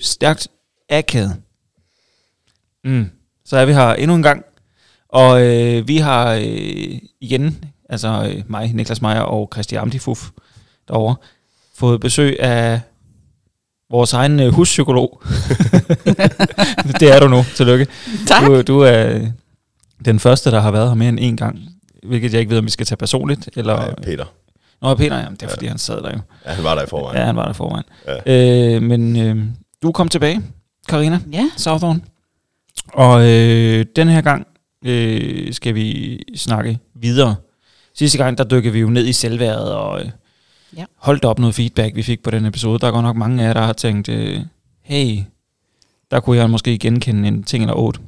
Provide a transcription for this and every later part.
Stærkt akavet. Mm. Så er vi her endnu en gang. Og øh, vi har øh, igen, altså øh, mig, Niklas Meyer og Christian Amtifuf derovre, fået besøg af vores egen øh, huspsykolog. det er du nu. Tillykke. Tak. Du, du er den første, der har været her mere end en gang. Hvilket jeg ikke ved, om vi skal tage personligt. Eller... Nej, Peter. Nå, Peter, jamen, det er fordi, han sad der jo. Ja, han var der i forvejen. Ja, han var der forvejen. Ja. Øh, men øh, du kommet tilbage, Karina Ja, Southorn. Og øh, den her gang øh, skal vi snakke videre. Sidste gang, der dykkede vi jo ned i selvværdet og øh, Ja. holdt op noget feedback, vi fik på den episode. Der er godt nok mange af jer, der har tænkt, øh, hey, der kunne jeg måske genkende en ting eller otte.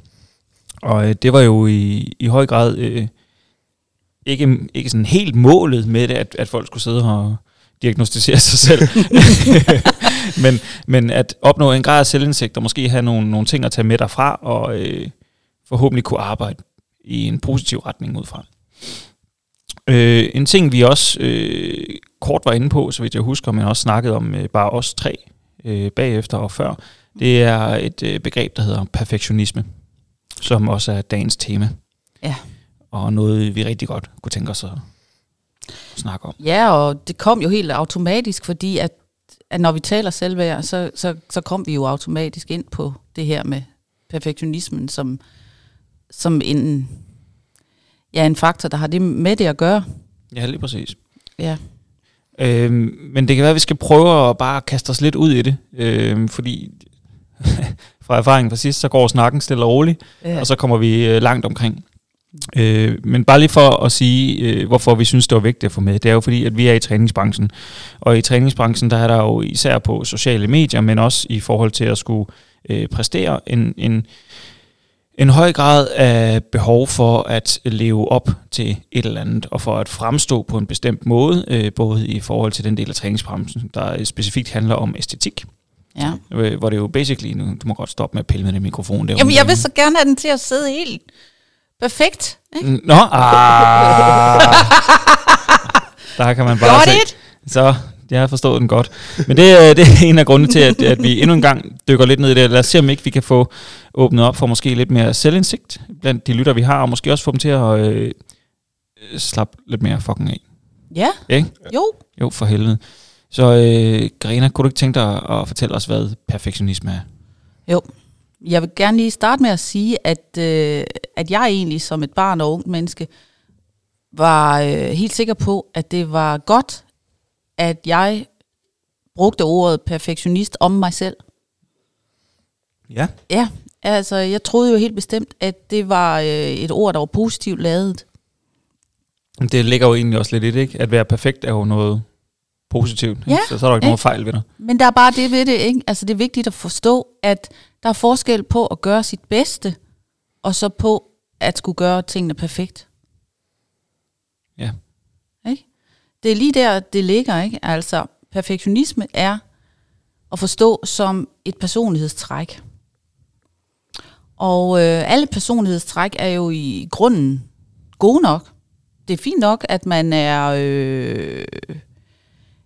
Og øh, det var jo i, i høj grad øh, ikke, ikke sådan helt målet med det, at, at folk skulle sidde og diagnostisere sig selv. men, men at opnå en grad af selvindsigt og måske have nogle, nogle ting at tage med derfra, og øh, forhåbentlig kunne arbejde i en positiv retning ud fra. Øh, en ting, vi også øh, kort var inde på, så vidt jeg husker, men også snakket om øh, bare os tre øh, bagefter og før, det er et øh, begreb, der hedder perfektionisme, som også er dagens tema. Ja. Og noget, vi rigtig godt kunne tænke os at snakke om. ja, og det kom jo helt automatisk, fordi at, at når vi taler selvværd, så, så, så kom vi jo automatisk ind på det her med perfektionismen som, som en, ja, en faktor, der har det med det at gøre. Ja, lige præcis. Ja, Øhm, men det kan være, at vi skal prøve at bare kaste os lidt ud i det, øhm, fordi fra erfaringen fra sidst, så går snakken stille og roligt, ja. og så kommer vi øh, langt omkring. Øh, men bare lige for at sige, øh, hvorfor vi synes, det var vigtigt at få med, det er jo fordi, at vi er i træningsbranchen, og i træningsbranchen, der er der jo især på sociale medier, men også i forhold til at skulle øh, præstere en, en, en høj grad af behov for at leve op til et eller andet, og for at fremstå på en bestemt måde, øh, både i forhold til den del af træningsbranchen, der specifikt handler om æstetik, ja. øh, hvor det jo basically, nu, du må godt stoppe med at pille med den mikrofon. Der Jamen, jeg vil så gerne have den til at sidde helt perfekt. Ikke? Nå, ah, der kan man bare Got se. it? Så, jeg har forstået den godt. Men det, er- det er en af grundene til, at, at vi endnu en gang dykker lidt ned i det. Lad os se, om ikke vi kan få åbnet op for måske lidt mere selvindsigt blandt de lytter, vi har, og måske også få dem til at øh, slappe lidt mere fucking af. Ja, Ikke? jo. Jo, for helvede. Så øh, Karina, kunne du ikke tænke dig at fortælle os, hvad perfektionisme er? Jo. Jeg vil gerne lige starte med at sige, at, øh, at jeg egentlig som et barn og ungt menneske var øh, helt sikker på, at det var godt, at jeg brugte ordet perfektionist om mig selv. Ja. Ja, altså jeg troede jo helt bestemt, at det var øh, et ord, der var positivt lavet. Det ligger jo egentlig også lidt i det, ikke? At være perfekt er jo noget positivt. ikke? Ja, så, så er der ikke ikke? noget fejl ved dig. Men der er bare det ved det, ikke? Altså det er vigtigt at forstå, at der er forskel på at gøre sit bedste, og så på at skulle gøre tingene perfekt. Ja. Ikke? Det er lige der, det ligger, ikke? Altså, perfektionisme er at forstå som et personlighedstræk. Og øh, alle personlighedstræk er jo i grunden gode nok. Det er fint nok, at man er... Øh,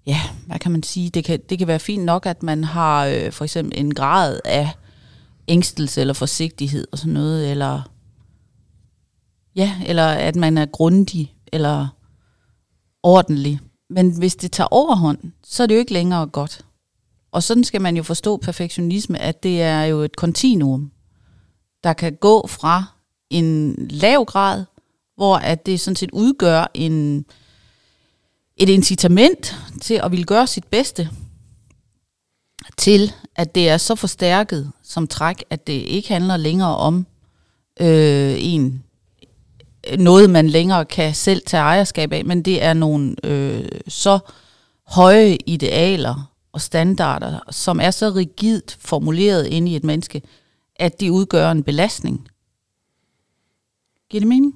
ja, hvad kan man sige? Det kan, det kan være fint nok, at man har øh, for eksempel en grad af ængstelse eller forsigtighed og sådan noget, eller ja, eller at man er grundig eller ordentlig. Men hvis det tager overhånd, så er det jo ikke længere godt. Og sådan skal man jo forstå perfektionisme, at det er jo et kontinuum, der kan gå fra en lav grad, hvor at det sådan set udgør en, et incitament til at ville gøre sit bedste, til at det er så forstærket som træk, at det ikke handler længere om øh, en noget, man længere kan selv tage ejerskab af, men det er nogle øh, så høje idealer og standarder, som er så rigidt formuleret inde i et menneske, at de udgør en belastning. Giver det mening?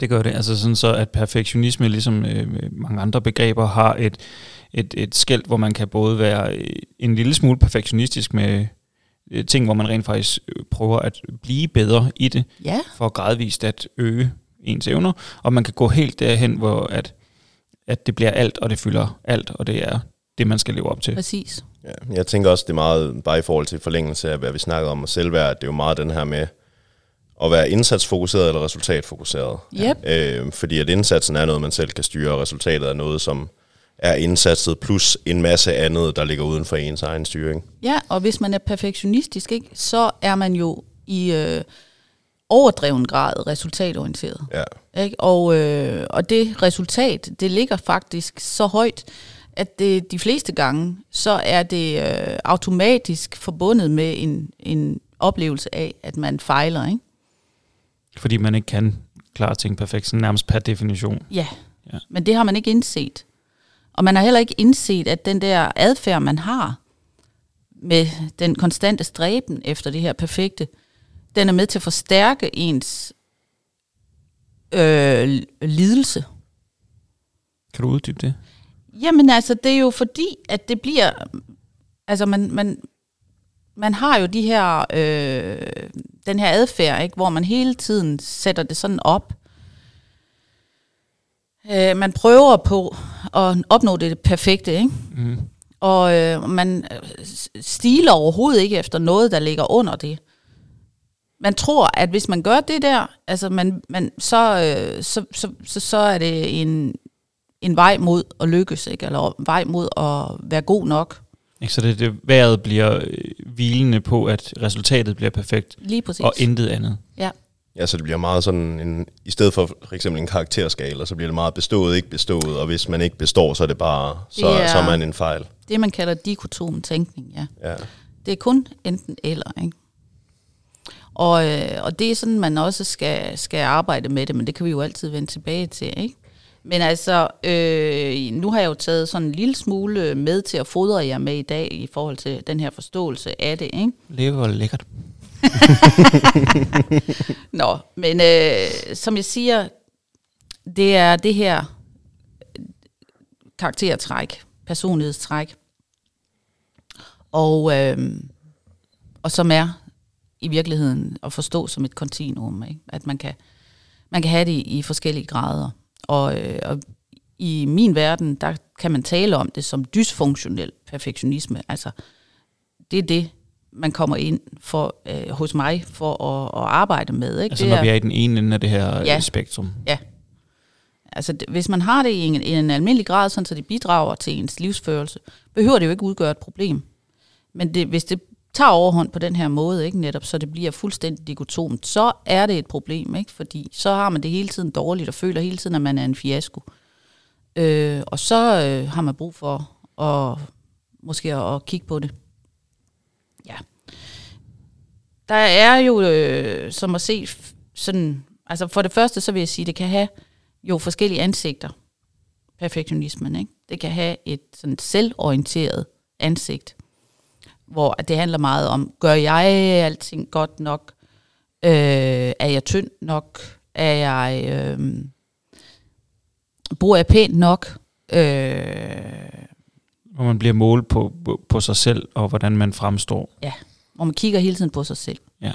Det gør det. Altså sådan så, at perfektionisme, ligesom øh, mange andre begreber, har et, et, et skæld, hvor man kan både være øh, en lille smule perfektionistisk med øh, ting, hvor man rent faktisk øh, prøver at blive bedre i det, Ja. for gradvist at øge ens evner, og man kan gå helt derhen, hvor at, at det bliver alt, og det fylder alt, og det er det, man skal leve op til. Præcis. Ja, jeg tænker også, det er meget, bare i forhold til forlængelse af, hvad vi snakkede om, og selvværd, det er jo meget den her med at være indsatsfokuseret eller resultatfokuseret. Yep. Øh, fordi at indsatsen er noget, man selv kan styre, og resultatet er noget, som er indsatset, plus en masse andet, der ligger uden for ens egen styring. Ja, og hvis man er perfektionistisk, ikke, så er man jo i øh, overdreven grad resultatorienteret. Ja. Ikke? Og, øh, og det resultat, det ligger faktisk så højt, at det de fleste gange, så er det øh, automatisk forbundet med en, en oplevelse af, at man fejler. Ikke? Fordi man ikke kan klare ting perfekt, sådan nærmest per definition. Ja. Ja. ja, men det har man ikke indset. Og man har heller ikke indset, at den der adfærd, man har med den konstante stræben efter det her perfekte, den er med til at forstærke ens øh, lidelse. Kan du uddybe det? Jamen altså, det er jo fordi, at det bliver... Altså, man, man, man har jo de her, øh, den her adfærd, ikke, hvor man hele tiden sætter det sådan op. Øh, man prøver på at opnå det perfekte, ikke? Mm. og øh, man øh, stiler overhovedet ikke efter noget, der ligger under det. Man tror, at hvis man gør det der, altså man, man, så, øh, så, så, så, så er det en, en vej mod at lykkes, ikke? eller en vej mod at være god nok. Ikke, så det, det vejret bliver øh, hvilende på, at resultatet bliver perfekt, Lige præcis. og intet andet. Ja, Ja, så det bliver meget sådan, en, i stedet for for eksempel en karakterskala, så bliver det meget bestået, ikke bestået, og hvis man ikke består, så er det bare, så, Det er- så er man en fejl. det man kalder dikotom tænkning, ja. Ja. Det er kun enten eller, ikke? Og, øh, og det er sådan, man også skal, skal arbejde med det, men det kan vi jo altid vende tilbage til, ikke? Men altså, øh, nu har jeg jo taget sådan en lille smule med til at fodre jer med i dag i forhold til den her forståelse af det, ikke? Leve og lækkert. Nå, men øh, som jeg siger, det er det her karaktertræk, personlighedstræk, og, øh, og som er i virkeligheden at forstå som et kontinuum, ikke? at man kan, man kan have det i, i forskellige grader. Og, øh, og i min verden, der kan man tale om det som dysfunktionel perfektionisme. Altså, det er det, man kommer ind for øh, hos mig for at, at arbejde med. Ikke? Altså det når vi er i den ene ende af det her Ja. ja. spektrum. Ja. Altså, det, hvis man har det i en, i en almindelig grad, sådan, så det bidrager til ens livsførelse, behøver det jo ikke udgøre et problem. Men det, hvis det tager overhånd på den her måde, ikke netop, så det bliver fuldstændig dikotomt, så er det et problem, ikke? Fordi så har man det hele tiden dårligt og føler hele tiden, at man er en fiasko. Øh, og så øh, har man brug for at måske at, at kigge på det. Ja. Der er jo, øh, som at se, sådan, altså for det første, så vil jeg sige, det kan have jo forskellige ansigter, perfektionismen, ikke? Det kan have et sådan selvorienteret ansigt, hvor det handler meget om, gør jeg alting godt nok? Øh, er jeg tynd nok? Er jeg, øh, bor jeg pænt nok? Øh, Hvor man bliver målt på, på, på sig selv, og hvordan man fremstår. ja, hvor man kigger hele tiden på sig selv. Ja.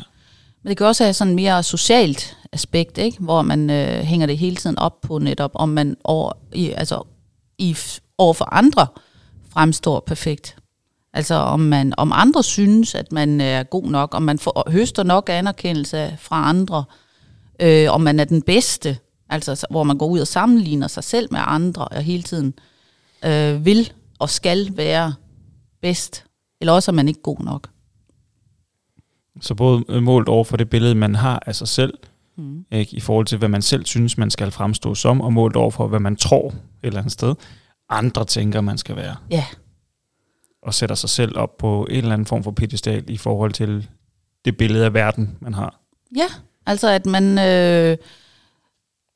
Men det kan også have sådan mere socialt aspekt, ikke? hvor man øh, hænger det hele tiden op på netop, om man over, i, altså, i, over for andre fremstår perfekt. Altså om man om andre synes, at man er god nok, om man får, høster nok anerkendelse fra andre, øh, om man er den bedste, altså så- hvor man går ud og sammenligner sig selv med andre, og hele tiden øh, vil og skal være bedst, eller også er man ikke god nok. Så både målt over for det billede, man har af sig selv, Mm. ikke, i forhold til, hvad man selv synes, man skal fremstå som, og målt over for, hvad man tror et eller andet sted, andre tænker, man skal være. Ja, Og sætter sig selv op på en eller anden form for pedestal i forhold til det billede af verden, man har. Ja, altså at man... Øh,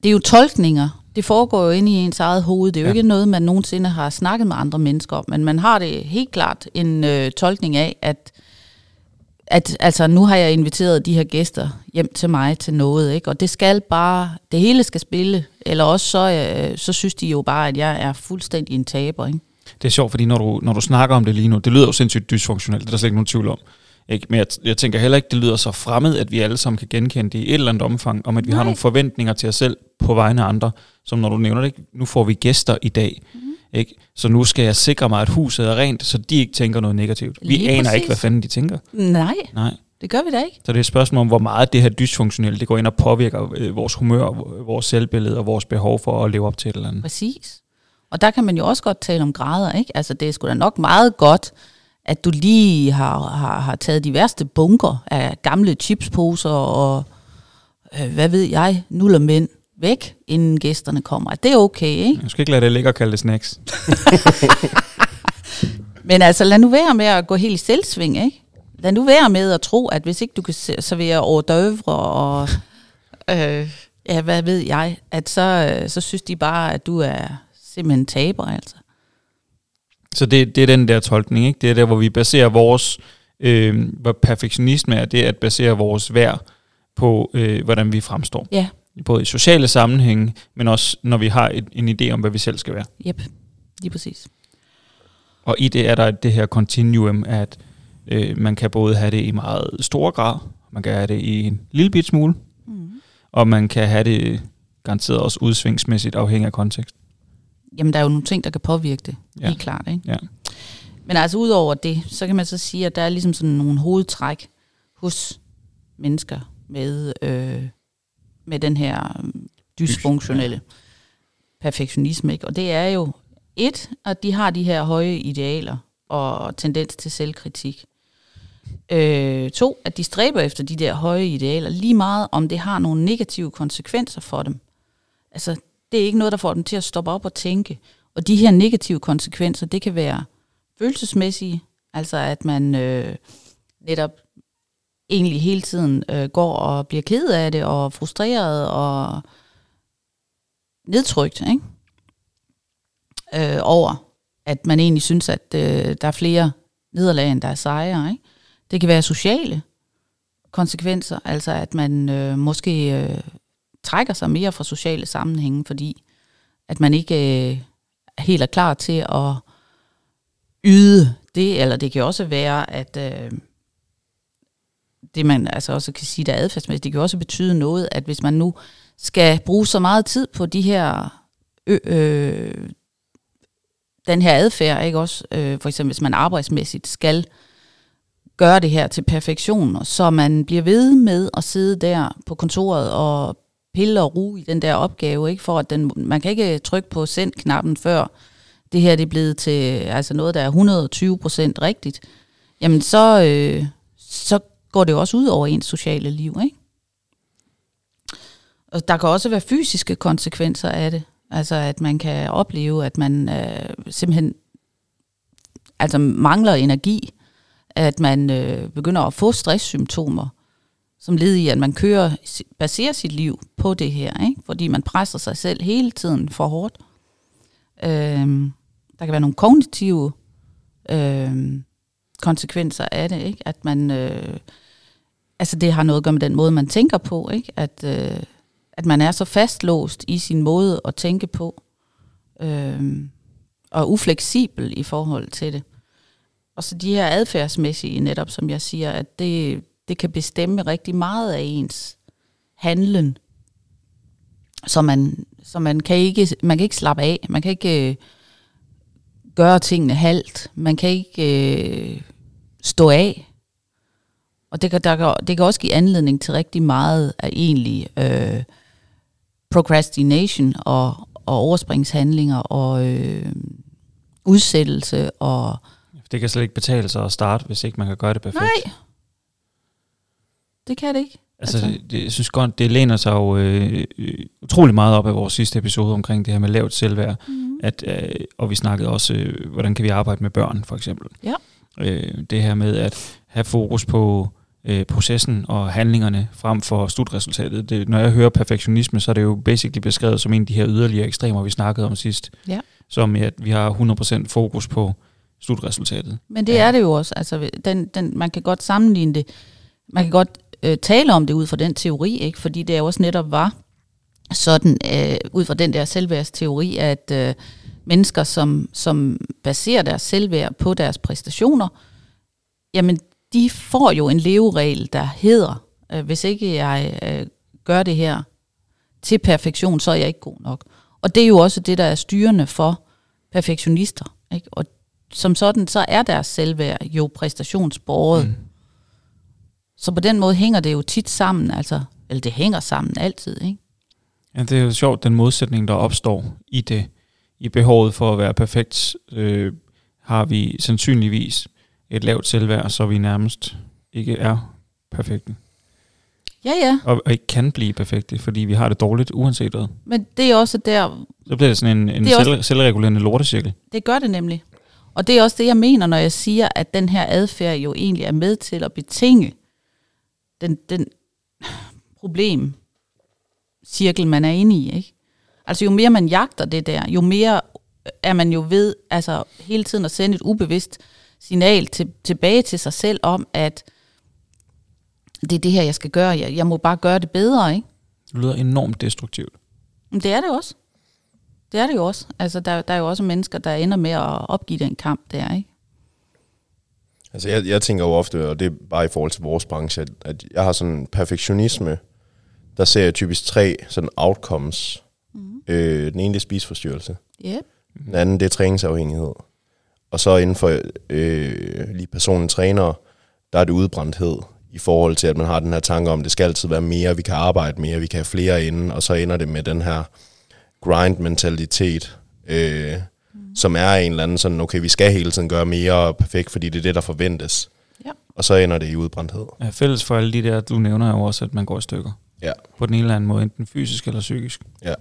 det er jo tolkninger. Det foregår jo inde i ens eget hoved. Det er jo ja. ikke noget, man nogensinde har snakket med andre mennesker om. Men man har det helt klart en øh, tolkning af, at, at altså, nu har jeg inviteret de her gæster hjem til mig til noget. Ikke? Og det skal bare... Det hele skal spille. Eller også så, øh, så synes de jo bare, at jeg er fuldstændig en taber. Ikke? Det er sjovt, fordi når du, når du snakker om det lige nu, det lyder jo sindssygt dysfunktionelt, det er der slet ikke nogen tvivl om. Ikke? Men jeg, jeg tænker heller ikke, det lyder så fremmed, at vi alle sammen kan genkende det i et eller andet omfang, om at vi Nej. har nogle forventninger til os selv på vegne af andre, som når du nævner det, nu får vi gæster i dag. Mm. Ikke? Så nu skal jeg sikre mig, at huset er rent, så de ikke tænker noget negativt. Vi Lige aner præcis. ikke, hvad fanden de tænker. Nej, Nej. det gør vi da ikke. Så det er et spørgsmål om, hvor meget det her dysfunktionelle, det går ind og påvirker øh, vores humør, vores selvbillede og vores behov for at leve op til et eller andet. Præcis. Og der kan man jo også godt tale om grader, ikke? Altså, det er sgu da nok meget godt, at du lige har, har, har taget de værste bunker af gamle chipsposer og, øh, hvad ved jeg, nullermænd væk, inden gæsterne kommer. Det er okay, ikke? Jeg skal ikke lade det ligge og kalde det snacks. Men altså, lad nu være med at gå helt i selvsving, ikke? Lad nu være med at tro, at hvis ikke du kan se- servere hors d'oeuvre og, øh, ja, hvad ved jeg, at så, øh, så synes de bare, at du er simpelthen taber, altså. Så det, det er den der tolkning, ikke? Det er der, hvor vi baserer vores, øh, hvor perfektionisme er, det at basere vores værd på, øh, hvordan vi fremstår. Ja, Både i sociale sammenhænge, men også når vi har et, en idé om, hvad vi selv skal være. Jep, lige præcis. Og i det er der det her continuum, at øh, man kan både have det i meget stor grad, man kan have det i en lille bit smule, Mm. og man kan have det garanteret også udsvingsmæssigt afhængig af kontekst. Jamen, der er jo nogle ting, der kan påvirke det, ja. helt klart. Ikke? Ja. Men altså, udover det, så kan man så sige, at der er ligesom sådan nogle hovedtræk hos mennesker med, øh, med den her øhm, dysfunktionelle perfektionisme. Ikke? Og det er jo et, at de har de her høje idealer og tendens til selvkritik. Øh, to, at de stræber efter de der høje idealer, lige meget om det har nogle negative konsekvenser for dem. Altså, det er ikke noget, der får dem til at stoppe op og tænke. Og de her negative konsekvenser, det kan være følelsesmæssige, altså at man øh, netop egentlig hele tiden øh, går og bliver ked af det, og frustreret og nedtrykt, ikke? Øh, over, at man egentlig synes, at øh, der er flere nederlag, end der er sejre. Ikke? Det kan være sociale konsekvenser, altså at man øh, måske øh, trækker sig mere fra sociale sammenhænge, fordi at man ikke øh, helt er klar til at yde det, eller det kan også være, at øh, det man altså også kan sige, der er adfærdsmæssigt, det kan også betyde noget, at hvis man nu skal bruge så meget tid på de her ø, øh, den her adfærd, ikke også, øh, for eksempel hvis man arbejdsmæssigt skal gøre det her til perfektion, så man bliver ved med at sidde der på kontoret og pille og ru i den der opgave, ikke? for at den, man kan ikke trykke på send-knappen før det her det er blevet til altså noget, der er 120% rigtigt, jamen så, øh, så går det jo også ud over ens sociale liv. Ikke? Og der kan også være fysiske konsekvenser af det. Altså at man kan opleve, at man øh, simpelthen altså mangler energi, at man øh, begynder at få stresssymptomer, som led i, at man kører, baserer sit liv på det her, ikke? fordi man presser sig selv hele tiden for hårdt. Øh, der kan være nogle kognitive øh, konsekvenser af det, ikke? at man, øh, altså det har noget at gøre med den måde, man tænker på, ikke? At, øh, at man er så fastlåst i sin måde at tænke på, øh, og ufleksibel i forhold til det. Og så de her adfærdsmæssige netop, som jeg siger, at det, det kan bestemme rigtig meget af ens handlen. Så man, så man kan ikke man kan ikke slappe af, man kan ikke øh, gøre tingene halvt, man kan ikke øh, stå af. Og det kan, der kan, det kan også give anledning til rigtig meget af egentlig øh, procrastination og, og overspringshandlinger og øh, udsættelse og Det kan slet ikke betale sig at starte, hvis ikke man kan gøre det perfekt. Nej, det kan det ikke. Altså, Altså- det, jeg synes godt, det læner sig jo øh, øh, utrolig meget op af vores sidste episode omkring det her med lavt selvværd. Mm. At, øh, og vi snakkede også, øh, hvordan kan vi arbejde med børn, for eksempel. Ja. Øh, det her med at have fokus på øh, processen og handlingerne frem for slutresultatet. Det, når jeg hører perfektionisme, så er det jo basically beskrevet som en af de her yderligere ekstremer, vi snakkede om sidst. Ja. Som i, at vi har 100% fokus på slutresultatet. Men det Ja. ja. er det jo også. Altså, den, den, man kan godt sammenligne det. Man kan godt øh, tale om det ud fra den teori, ikke? fordi det jo også netop var sådan, øh, ud fra den der selvværdsteori, at øh, mennesker, som, som baserer deres selvværd på deres præstationer, jamen de får jo en leveregel, der hedder, øh, hvis ikke jeg øh, gør det her til perfektion, så er jeg ikke god nok. Og det er jo også det, der er styrende for perfektionister. Ikke? Og som sådan, så er deres selvværd jo præstationsbordet. Mm. Så på den måde hænger det jo tit sammen, altså, eller det hænger sammen altid, ikke? Ja, det er jo sjovt, den modsætning, der opstår i det, i behovet for at være perfekt, øh, har vi sandsynligvis et lavt selvværd, så vi nærmest ikke er perfekte. Ja, ja. Og, og ikke kan blive perfekte, fordi vi har det dårligt uanset hvad. Men det er også der... Så bliver det sådan en, en Det selv, også- selvregulerende lortecirkel. Det gør det nemlig. Og det er også det, jeg mener, når jeg siger, at den her adfærd jo egentlig er med til at betinge den, den problem cirkel, man er inde i. Ikke? Altså jo mere man jagter det der, jo mere er man jo ved altså hele tiden at sende et ubevidst signal til, tilbage til sig selv om, at det er det her, jeg skal gøre. Jeg, jeg må bare gøre det bedre, ikke? Det lyder enormt destruktivt. Men det er det også. Det er det jo også. Altså, der, der er jo også mennesker, der ender med at opgive den kamp der, ikke? Altså jeg, jeg tænker jo ofte, og det er bare i forhold til vores branche, at, at jeg har sådan en perfektionisme, der ser jeg typisk tre sådan outcomes. Mm. Øh, den ene det er spiseforstyrrelse, Yep. den anden det er træningsafhængighed, og så inden for øh, lige personen træner, der er det udbrændthed i forhold til, at man har den her tanke om, at det skal altid være mere, vi kan arbejde mere, vi kan have flere inden, og så ender det med den her grind-mentalitet, øh, mm. som er en eller anden sådan, okay, vi skal hele tiden gøre mere perfekt, fordi det er det, der forventes. Ja. Og så ender det i udbrændthed. Ja, fælles for alle de der, du nævner jo også, at man går i stykker. Ja. På den ene eller anden måde, enten fysisk eller psykisk. Ja.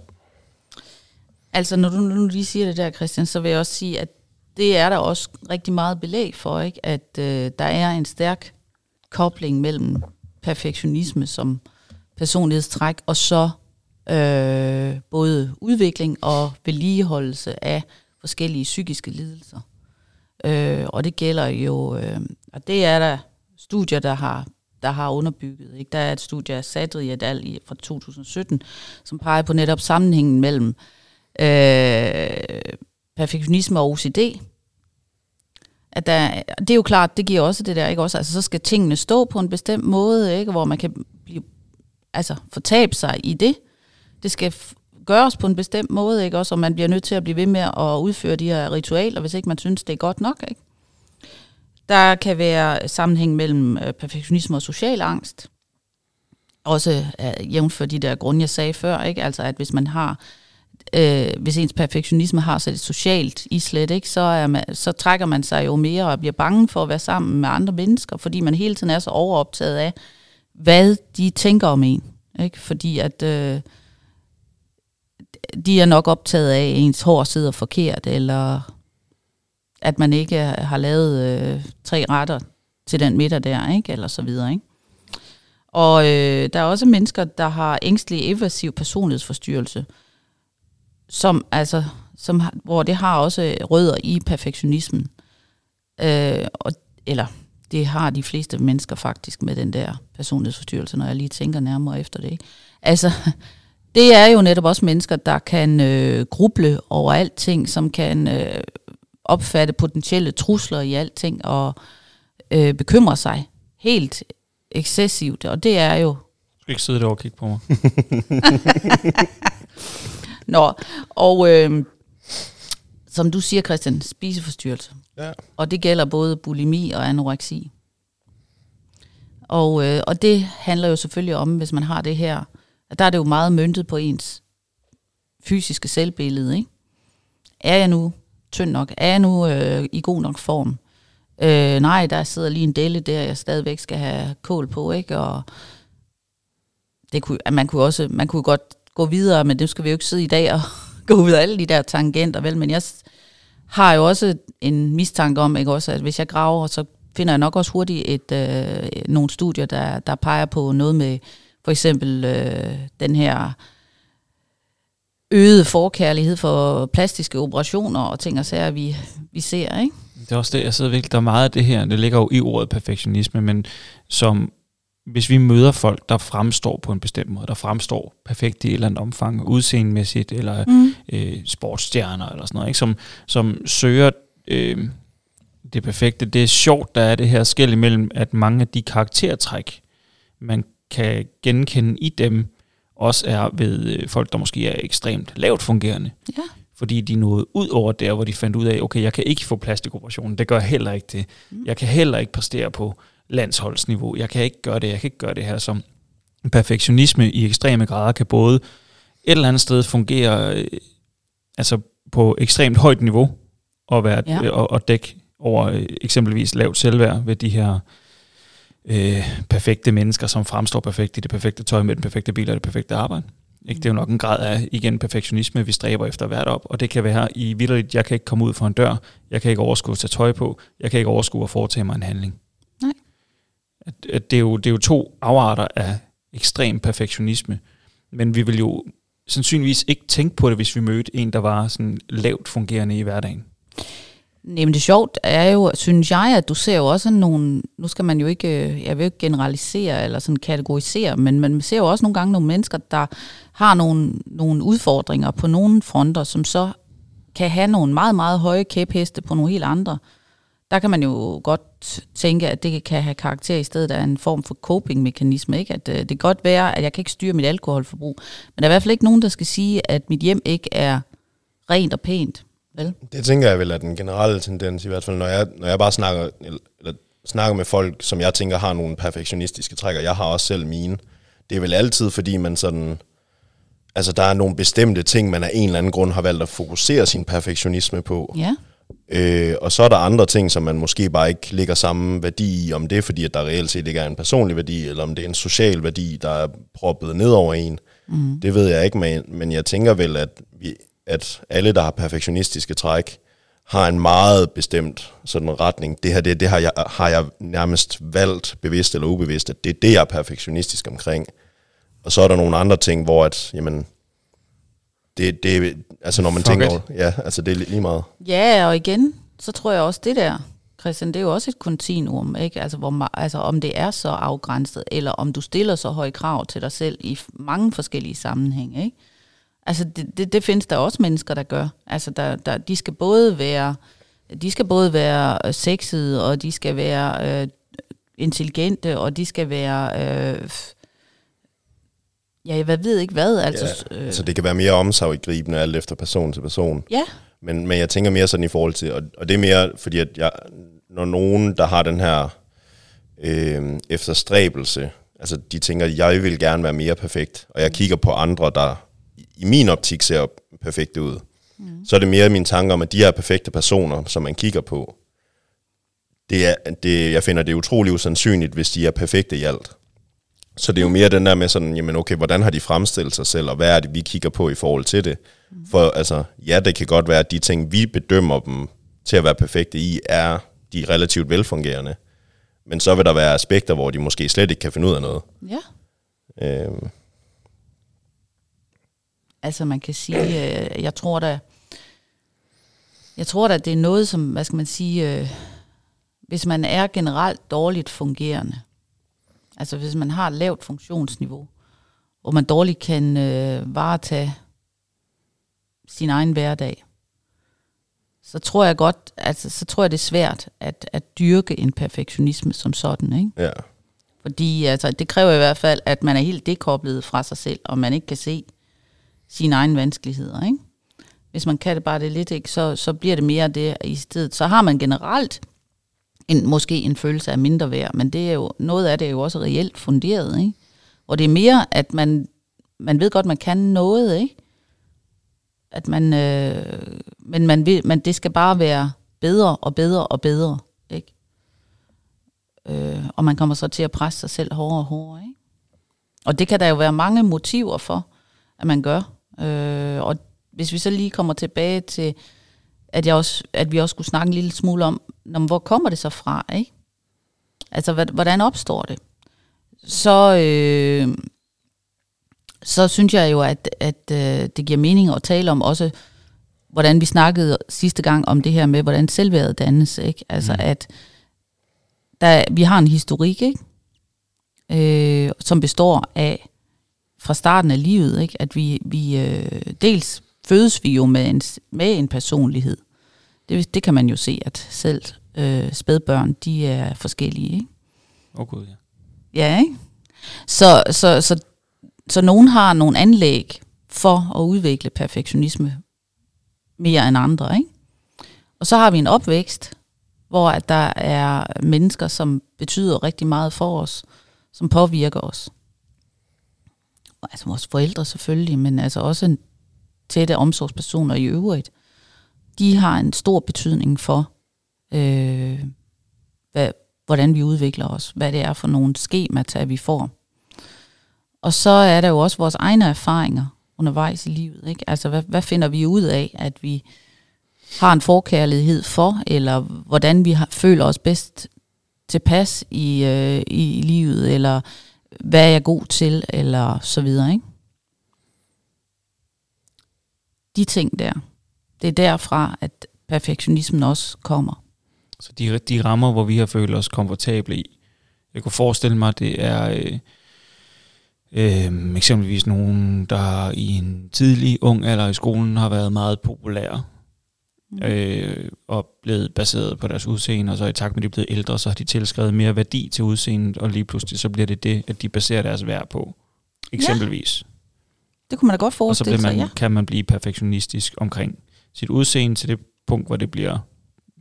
Altså, når du nu lige siger det der, Christian, så vil jeg også sige, at det er der også rigtig meget belæg for, ikke? at øh, der er en stærk kobling mellem perfektionisme som personlighedstræk, og så øh, både udvikling og vedligeholdelse af forskellige psykiske lidelser. Øh, og det gælder jo, øh, og det er der studier, der har, der har underbygget. Ikke? Der er et studie af Sadri et al. i fra 2017, som peger på netop sammenhængen mellem øh, perfektionisme og OCD. At der, det er jo klart, det giver også det der, ikke også? Altså, så skal tingene stå på en bestemt måde, ikke? Hvor man kan blive, altså, fortabe sig i det. Det skal f- gøres på en bestemt måde, ikke også? Og man bliver nødt til at blive ved med at udføre de her ritualer, hvis ikke man synes, det er godt nok, ikke? Der kan være sammenhæng mellem øh, perfektionisme og social angst. Også øh, jævnt for de der grunde, jeg sagde før, ikke? Altså, at hvis man har øh, hvis ens perfektionisme har så et socialt islet, ikke, så, er man, så trækker man sig jo mere og bliver bange for at være sammen med andre mennesker, fordi man hele tiden er så overoptaget af, hvad de tænker om en. Ikke? Fordi at øh, de er nok optaget af, at ens hår sidder forkert, eller at man ikke har lavet øh, tre retter til den middag der, ikke? eller så videre. Ikke? Og øh, der er også mennesker, der har ængstelig evasiv personlighedsforstyrrelse, som altså, som, hvor det har også rødder i perfektionismen. Øh, og, eller det har de fleste mennesker faktisk med den der personlighedsforstyrrelse, når jeg lige tænker nærmere efter det. Ikke? Altså, det er jo netop også mennesker, der kan øh, gruble over alting, som kan øh, opfatte potentielle trusler i alting og øh, bekymre sig helt excessivt. Og det er jo Du skal ikke sidde derovre og kigge på mig. Nå, og øh, som du siger, Christian, spiseforstyrrelse. Ja. Og det gælder både bulimi og anoreksi. Og, øh, og det handler jo selvfølgelig om, hvis man har det her, at der er det jo meget møntet på ens fysiske selvbillede. Ikke? Er jeg nu tynd nok? Er jeg nu øh, i god nok form? Øh, nej, der sidder lige en delle der, jeg stadigvæk skal have kål på, ikke? Og det kunne, man kunne også, man kunne godt gå videre, men det skal vi jo ikke sidde i dag og gå ud af alle de der tangenter, vel? Men jeg har jo også en mistanke om, ikke også, at hvis jeg graver, så finder jeg nok også hurtigt et, øh, nogle studier, der, der peger på noget med for eksempel øh, den her øget forkærlighed for plastiske operationer og ting og sager, vi, vi ser, ikke? Det er også det, jeg sidder virkelig, der er meget af det her, det ligger jo i ordet perfektionisme, men som hvis vi møder folk, der fremstår på en bestemt måde, der fremstår perfekt i et eller andet omfang, udseendemæssigt, eller Mm. øh, sportsstjerner, eller sådan noget, ikke? Som, som søger øh, det perfekte. Det er sjovt, der er det her skæld imellem, at mange af de karaktertræk, man kan genkende i dem, også er ved øh, folk, der måske er ekstremt lavt fungerende. Ja. fordi de nåede ud over der, hvor de fandt ud af, okay, jeg kan ikke få plastikoperationen, det gør jeg heller ikke det. Mm. Jeg kan heller ikke præstere på landsholdsniveau, jeg kan ikke gøre det, jeg kan ikke gøre det her som perfektionisme i ekstreme grader kan både et eller andet sted fungere øh, altså på ekstremt højt niveau og, være, ja. og, og dække over øh, eksempelvis lavt selvværd ved de her øh, perfekte mennesker, som fremstår perfekt i det perfekte tøj med den perfekte bil og det perfekte arbejde. Ikke? Det er jo nok en grad af, igen, perfektionisme, vi stræber efter hvert op, og det kan være i vidderligt, jeg kan ikke komme ud for en dør, jeg kan ikke overskue at tage tøj på, jeg kan ikke overskue at foretage mig en handling. At, at det, er jo, det er jo to afarter af ekstrem perfektionisme, men vi vil jo sandsynligvis ikke tænke på det, hvis vi mødte en, der var sådan lavt fungerende i hverdagen. Jamen det sjovt er jo, synes jeg, at du ser jo også nogle, nu skal man jo ikke, øh, jeg vil ikke generalisere eller sådan kategorisere, men man ser jo også nogle gange nogle mennesker, der har nogle, nogle udfordringer på nogle fronter, som så kan have nogle meget, meget høje kæpheste på nogle helt andre. Der kan man jo godt tænke, at det kan have karakter i stedet af en form for coping-mekanisme. Ikke? At øh, det kan godt være, at jeg kan ikke styre mit alkoholforbrug, men der er i hvert fald ikke nogen, der skal sige, at mit hjem ikke er rent og pænt. Vel? Det tænker jeg vel er den generelle tendens, i hvert fald når jeg, når jeg bare snakker, eller, snakker med folk, som jeg tænker har nogle perfektionistiske træk, og jeg har også selv mine. Det er vel altid, fordi man sådan... Altså, der er nogle bestemte ting, man af en eller anden grund har valgt at fokusere sin perfektionisme på. Ja. Øh, og så er der andre ting, som man måske bare ikke lægger samme værdi i, om det er fordi, at der reelt set ikke er en personlig værdi, eller om det er en social værdi, der er proppet ned over en. Mm. Det ved jeg ikke, men, men jeg tænker vel, at vi at alle, der har perfektionistiske træk, har en meget bestemt sådan retning. Det her, det, det har, jeg, har jeg nærmest valgt, bevidst eller ubevidst, at det er det, jeg er perfektionistisk omkring. Og så er der nogle andre ting, hvor at, jamen, det, det altså når man Fuck tænker over, ja, altså det er lige meget. Ja, og igen, så tror jeg også det der, Christian, det er jo også et kontinuum, ikke? Altså, hvor, altså om det er så afgrænset, eller om du stiller så høje krav til dig selv i mange forskellige sammenhænge, ikke? Altså det, det, det findes der også mennesker, der gør. Altså der, der, de skal både være de skal både være øh, sexede, og de skal være øh, intelligente, og de skal være... Øh, ja, jeg ved ikke hvad. Altså, ja, øh, altså det kan være mere omsaggribende alt efter person til person. Ja. Men, men jeg tænker mere sådan i forhold til, og, og det er mere fordi, at jeg, når nogen, der har den her øh, efterstræbelse, altså de tænker, at jeg vil gerne være mere perfekt, og jeg kigger på andre, der i min optik ser perfekte ud. Mm. Så er det mere mine tanker om, at de her perfekte personer, som man kigger på, det er, det, jeg finder det utrolig usandsynligt, hvis de er perfekte i alt. Så det er jo mere den der med sådan, jamen okay, hvordan har de fremstillet sig selv, og hvad er det, vi kigger på i forhold til det? Mm. For altså, ja, det kan godt være, at de ting, vi bedømmer dem til at være perfekte i, er de relativt velfungerende. Men så vil der være aspekter, hvor de måske slet ikke kan finde ud af noget. Ja. Øhm, Altså man kan sige, øh, jeg tror da, jeg tror da, det er noget, som, hvad skal man sige, øh, hvis man er generelt dårligt fungerende, altså hvis man har et lavt funktionsniveau, hvor man dårligt kan øh, varetage sin egen hverdag, så tror jeg godt, altså så tror jeg det er svært at, at dyrke en perfektionisme som sådan, ikke? Ja. Fordi altså, det kræver i hvert fald, at man er helt dekoblet fra sig selv, og man ikke kan se, sine egne vanskeligheder. Ikke? Hvis man kan det bare det lidt, ikke, så, så bliver det mere det i stedet. Så har man generelt en, måske en følelse af mindre værd, men det er jo, noget af det er jo også reelt funderet. Ikke? Og det er mere, at man, man ved godt, man kan noget, ikke? At man, øh, men man vil, man, det skal bare være bedre og bedre og bedre. Ikke? Øh, og man kommer så til at presse sig selv hårdere og hårdere. Ikke? Og det kan der jo være mange motiver for, at man gør. Øh, og hvis vi så lige kommer tilbage til, at, jeg også, at vi også skulle snakke en lille smule om, når, hvor kommer det så fra, ikke? Altså, hvordan opstår det? Så, øh, så synes jeg jo, at, at øh, det giver mening at tale om også, hvordan vi snakkede sidste gang om det her med, hvordan selvværdet dannes, ikke? Altså, mm. at der, vi har en historik, ikke? Øh, som består af fra starten af livet, ikke? at vi, vi øh, dels fødes vi jo med en, med en personlighed. Det, det kan man jo se, at selv øh, spædbørn, de er forskellige. Ikke? Åh oh, gud, ja. Ja, ikke? Så, så, så, så nogen har nogle anlæg for at udvikle perfektionisme, mere end andre. Ikke? Og så har vi en opvækst, hvor at der er mennesker, som betyder rigtig meget for os, som påvirker os. Altså vores forældre selvfølgelig, men altså også tætte omsorgspersoner i øvrigt. De har en stor betydning for, øh, hvad, hvordan vi udvikler os, hvad det er for nogle skemata, vi får. Og så er der jo også vores egne erfaringer undervejs i livet. Ikke? Altså, hvad, hvad finder vi ud af, at vi har en forkærlighed for, eller hvordan vi har, føler os bedst tilpas i, øh, i livet, eller hvad er jeg god til, eller så videre. Ikke? De ting der, det er derfra, at perfektionismen også kommer. Så de, de rammer, hvor vi har følt os komfortable i. Jeg kunne forestille mig, at det er øh, øh, eksempelvis nogen, der i en tidlig ung alder i skolen har været meget populære mm. øh, og blevet baseret på deres udseende, og så i takt med, at de er blevet ældre, så har de tilskrevet mere værdi til udseendet, og lige pludselig så bliver det det, at de baserer deres værd på. Eksempelvis. Ja. Det kunne man da godt forestille og så man, sig, ja. kan man blive perfektionistisk omkring sit udseende til det punkt, hvor det bliver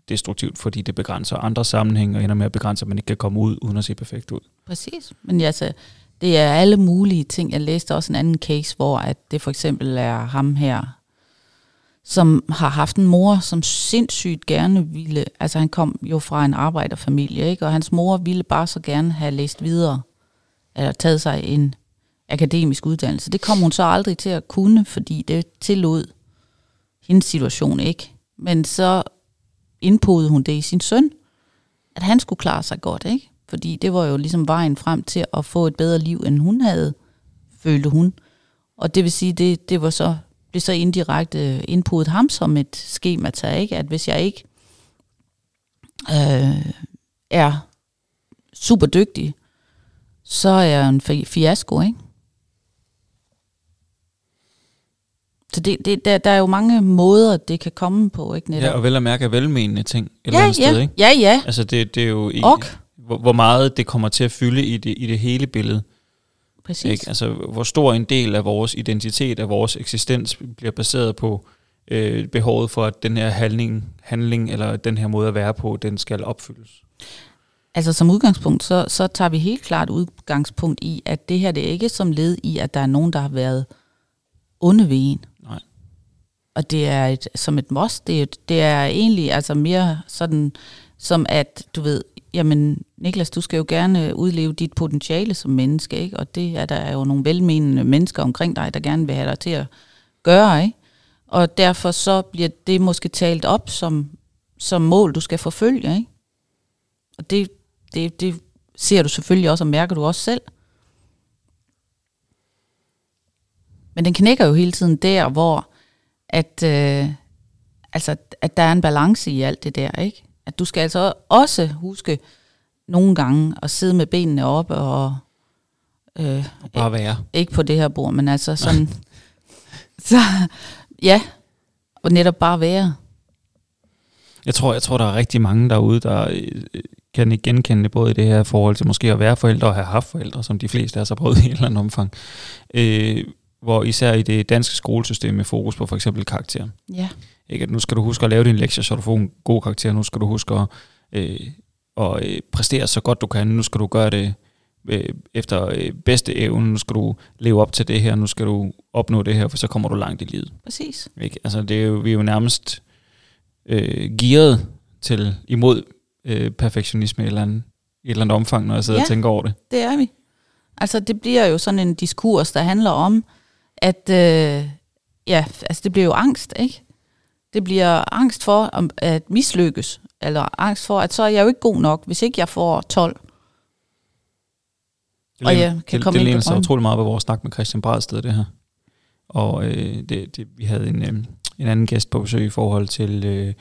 destruktivt, fordi det begrænser andre sammenhænge, og ender med at begrænse, at man ikke kan komme ud, uden at se perfekt ud. Præcis. Men altså, det er alle mulige ting. Jeg læste også en anden case, hvor at det for eksempel er ham her, som har haft en mor, som sindssygt gerne ville, altså han kom jo fra en arbejderfamilie, ikke? og hans mor ville bare så gerne have læst videre, eller taget sig en akademisk uddannelse. Det kom hun så aldrig til at kunne, fordi det tillod hendes situation ikke. Men så indpodede hun det i sin søn, at han skulle klare sig godt, ikke? Fordi det var jo ligesom vejen frem til at få et bedre liv, end hun havde, følte hun. Og det vil sige, det, det var så, blev så indirekte indpodet ham som et skema til, ikke? At hvis jeg ikke øh, er super dygtig, så er jeg en fiasko, ikke? Så det, det, der, der er jo mange måder, det kan komme på, ikke netop? Ja, og vel at mærke velmenende ting et ja, eller andet ja. sted, ikke? Ja, ja. Altså det, det er jo... I, ok. Hvor, hvor meget det kommer til at fylde i det, i det hele billede. Præcis. Ikke? Altså hvor stor en del af vores identitet, af vores eksistens, bliver baseret på øh, behovet for, at den her handling, handling, eller den her måde at være på, den skal opfyldes. Altså som udgangspunkt, så, så tager vi helt klart udgangspunkt i, at det her det er ikke som led i, at der er nogen, der har været onde ved en. Og det er et, som et must. Det er, det er egentlig altså mere sådan, som at, du ved, jamen Niklas, du skal jo gerne udleve dit potentiale som menneske, ikke? og det er der jo nogle velmenende mennesker omkring dig, der gerne vil have dig til at gøre. Ikke? Og derfor så bliver det måske talt op som, som mål, du skal forfølge. Ikke? Og det, det, det ser du selvfølgelig også, og mærker du også selv. Men den knækker jo hele tiden der, hvor at, øh, altså, at der er en balance i alt det der, ikke? At du skal altså også huske nogle gange at sidde med benene oppe og... Øh, og bare være. Ikke på det her bord, men altså sådan... så, ja, og netop bare være. Jeg tror, jeg tror, der er rigtig mange derude, der øh, kan ikke genkende både i det her forhold til måske at være forældre og have haft forældre, som de fleste af os har prøvet i et eller andet omfang. Øh, hvor især i det danske skolesystem med fokus på for eksempel karakter. Ja. Ikke, at nu skal du huske at lave din lektier, så du får en god karakter. Nu skal du huske at, øh, at øh, præstere så godt du kan. Nu skal du gøre det øh, efter øh, bedste evne. Nu skal du leve op til det her. Nu skal du opnå det her, for så kommer du langt i livet. Præcis. Ikke? Altså, det er jo, vi er jo nærmest øh, gearet til imod øh, perfektionisme i et eller, andet, et eller andet omfang, når jeg sidder ja, og tænker over det. det er vi. Altså, det bliver jo sådan en diskurs, der handler om, at øh, ja, altså det bliver jo angst, ikke? Det bliver angst for at mislykkes, eller angst for, at så er jeg jo ikke god nok, hvis ikke jeg får 12. Det, og jeg kan det, komme det læner sig utrolig meget ved vores snak med Christian Bradsted, det her. Og øh, det, det, vi havde en, øh, en anden gæst på besøg i forhold til øh,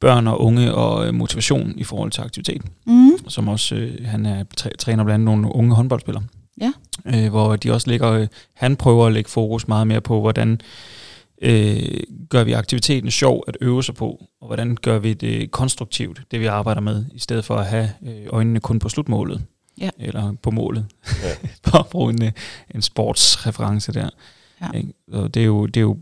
børn og unge og øh, motivation i forhold til aktivitet. Mm. Som også, øh, han er træner blandt nogle unge håndboldspillere. Ja. Øh, hvor de også ligger, øh, han prøver at lægge fokus meget mere på, hvordan øh, gør vi aktiviteten sjov at øve sig på, og hvordan gør vi det konstruktivt, det vi arbejder med, i stedet for at have øh, øjnene kun på slutmålet, ja. eller på målet, ja. for at bruge en, øh, en sportsreference der. Ja. Ikke? Og det er jo, det er jo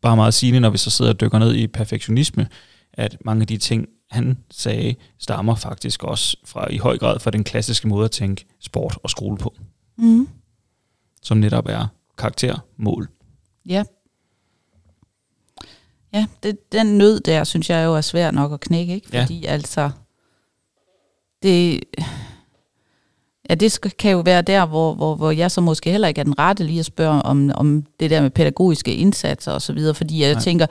bare meget sigende, når vi så sidder og dykker ned i perfektionisme, at mange af de ting, han sagde, stammer faktisk også fra i høj grad fra den klassiske måde at tænke sport og skole på, Mm. som netop er karakter, mål. Ja. Ja, det, den nød der, synes jeg jo er svær nok at knække, ikke? Ja. Fordi altså, det, ja, det skal, kan jo være der, hvor, hvor, hvor jeg så måske heller ikke er den rette lige at spørge om, om det der med pædagogiske indsatser og så videre, fordi jeg. Nej. tænker,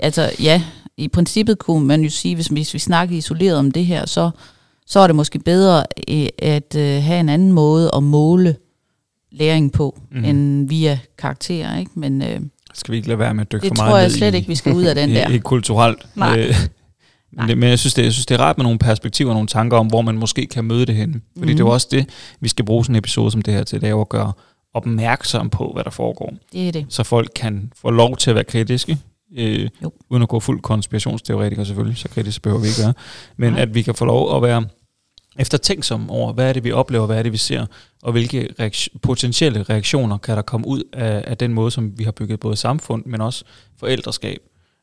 altså ja, i princippet kunne man jo sige, hvis, hvis vi snakker isoleret om det her, så, så er det måske bedre øh, at øh, have en anden måde at måle læring på, mm. end via karakterer, ikke? Men øh, Skal vi ikke lade være med at dykke det for tror meget jeg ned slet i, ikke, vi skal ud af den i, der. i kulturelt. Nej. Øh, men, det, men jeg synes, det, jeg synes, det er rart med nogle perspektiver, nogle tanker om, hvor man måske kan møde det henne. Fordi mm. det er jo Mhm. også det, vi skal bruge sådan en episode som det her til, det er at gøre opmærksom på, hvad der foregår. Det er det. Så folk kan få lov til at være kritiske, øh, Jo. uden at gå fuld konspirationsteoretiker selvfølgelig, så kritisk behøver vi ikke være. Men Nej. at vi kan få lov at være eftertænksom over, hvad er det, vi oplever, hvad er det, vi ser, og hvilke reaktion, potentielle reaktioner kan der komme ud af, af den måde, som vi har bygget både samfund, men også forældreskab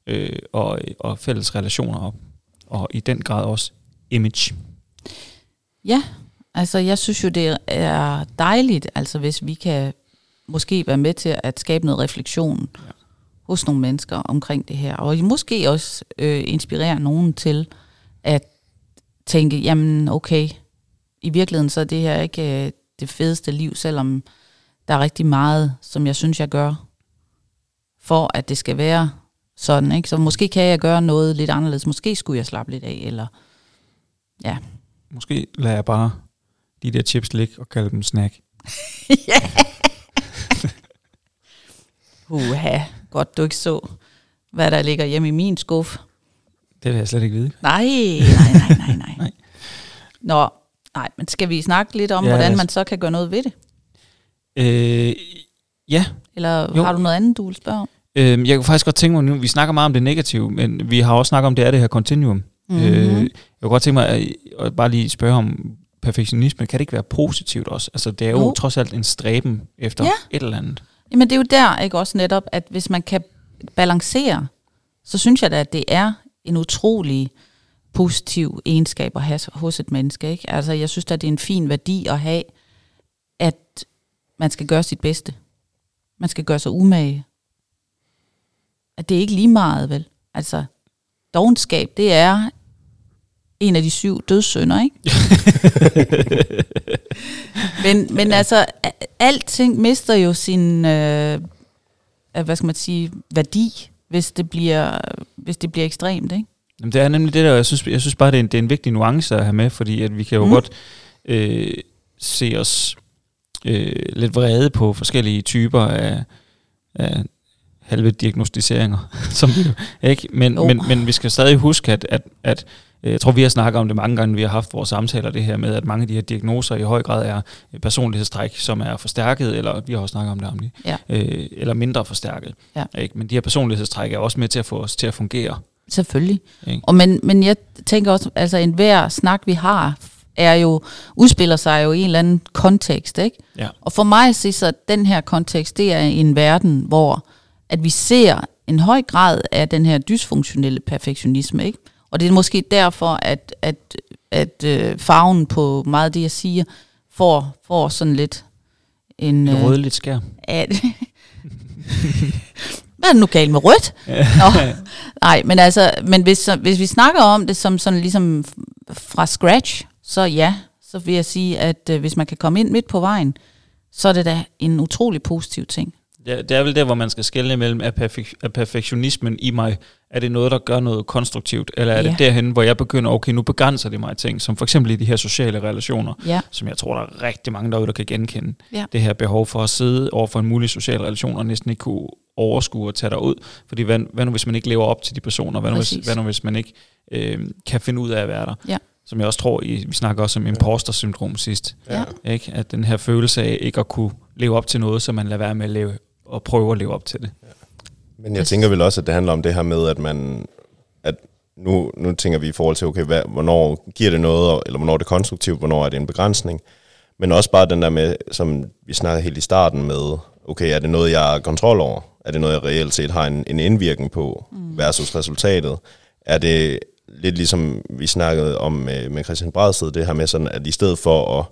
øh, og, og fælles relationer op. Og i den grad også image. Ja, altså jeg synes jo, det er dejligt, altså hvis vi kan måske være med til at skabe noget refleksion Ja. Ja. hos nogle mennesker omkring det her. Og måske også øh, inspirere nogen til at tænke, jamen okay, i virkeligheden så er det her ikke øh, det fedeste liv, selvom der er rigtig meget, som jeg synes, jeg gør, for at det skal være sådan. Ikke? Så måske kan jeg gøre noget lidt anderledes. Måske skulle jeg slappe lidt af, eller ja, Måske lader jeg bare de der chips ligge og kalde dem snack. Uha, godt du ikke så, hvad der ligger hjemme i min skuffe. Det vil jeg slet ikke vide. Nej, nej, nej, nej, nej. Nej. Nå, nej, men skal vi snakke lidt om, Ja, hvordan man så kan gøre noget ved det? Øh, ja, Eller Jo. har du noget andet, du vil spørge om? øh, jeg kunne faktisk godt tænke mig nu, vi snakker meget om det negative, men vi har også snakket om, det er det her continuum. Mm-hmm. Øh, jeg kunne godt tænke mig at, at bare lige spørge om perfektionisme. Kan det ikke være positivt også? Altså, det er jo, jo. Trods alt en stræben efter. Ja. et eller andet. Jamen det er jo der, ikke også netop, at hvis man kan balancere, så synes jeg da, at det er en utrolig positiv egenskab at have hos et menneske. Ikke? Altså jeg synes da, det er en fin værdi at have, at man skal gøre sit bedste. Man skal gøre sig umage. At det er ikke lige meget, vel? Altså, dogenskab, det er en af de syv dødssynder, ikke? men, men altså, alting mister jo sin, øh, øh, hvad skal man sige, værdi, hvis det bliver, hvis det bliver ekstremt, ikke? Jamen, det er nemlig det der, jeg synes, jeg synes bare, det er, en, det er en vigtig nuance at have med, fordi at vi kan jo mm. Godt øh, se os øh, lidt vrede på forskellige typer af, af halve diagnostiseringer, som vi ikke? Men, Jo. men, men vi skal stadig huske, at, at, at jeg tror, vi har snakket om det mange gange, vi har haft vores samtaler, det her med, at mange af de her diagnoser i høj grad er øh, personlighedstræk, som er forstærket, eller vi har også snakket om det om det, Ja. øh, eller mindre forstærket. Ja. Ikke? Men de her personlighedstræk er også med til at få os til at fungere. Selvfølgelig. Ikke? Og men, men jeg tænker også, altså enhver snak, vi har, er jo, udspiller sig jo i en eller anden kontekst, ikke? Ja. Og for mig se så, at den her kontekst, det er en verden, hvor at vi ser en høj grad af den her dysfunktionelle perfektionisme, ikke? Og det er måske derfor, at, at, at øh, farven på meget af det, jeg siger, får, får sådan lidt en... Et øh, rødligt skær. at Hvad er det nu galt med rødt? Nå, nej, men altså, men hvis, hvis vi snakker om det som sådan ligesom fra scratch, så ja, så vil jeg sige, at øh, hvis man kan komme ind midt på vejen, så er det da en utrolig positiv ting. Det, det er vel der, hvor man skal skelne mellem, er, perfek- er perfektionismen i mig, er det noget, der gør noget konstruktivt, eller er Ja. det derhen, hvor jeg begynder, okay, nu begrænser det mig ting, som for eksempel i de her sociale relationer, Ja, som jeg tror, der er rigtig mange derude, der kan genkende. Ja. Det her behov for at sidde over for en mulig social relation, og næsten ikke kunne overskue og tage dig ud. Fordi hvad, hvad nu, hvis man ikke lever op til de personer? Hvad nu, hvis, hvad nu, hvis man ikke øh, kan finde ud af at være der? Ja. Som jeg også tror, I, vi snakker også om imposter-syndrom sidst. Ja. Ikke? At den her følelse af ikke at kunne leve op til noget, så man lader være med at leve, og prøve at leve op til det. Men jeg tænker vel også, at det handler om det her med, at man... At nu, nu tænker vi i forhold til, okay, hvad, hvornår giver det noget, eller hvornår er det konstruktivt, hvornår er det en begrænsning. Men også bare den der med, som vi snakkede helt i starten med, okay, er det noget, jeg har kontrol over? Er det noget, jeg reelt set har en, en indvirkning på mm. versus resultatet? Er det lidt ligesom vi snakkede om med, med Christian Bradsted, det her med sådan, at i stedet for at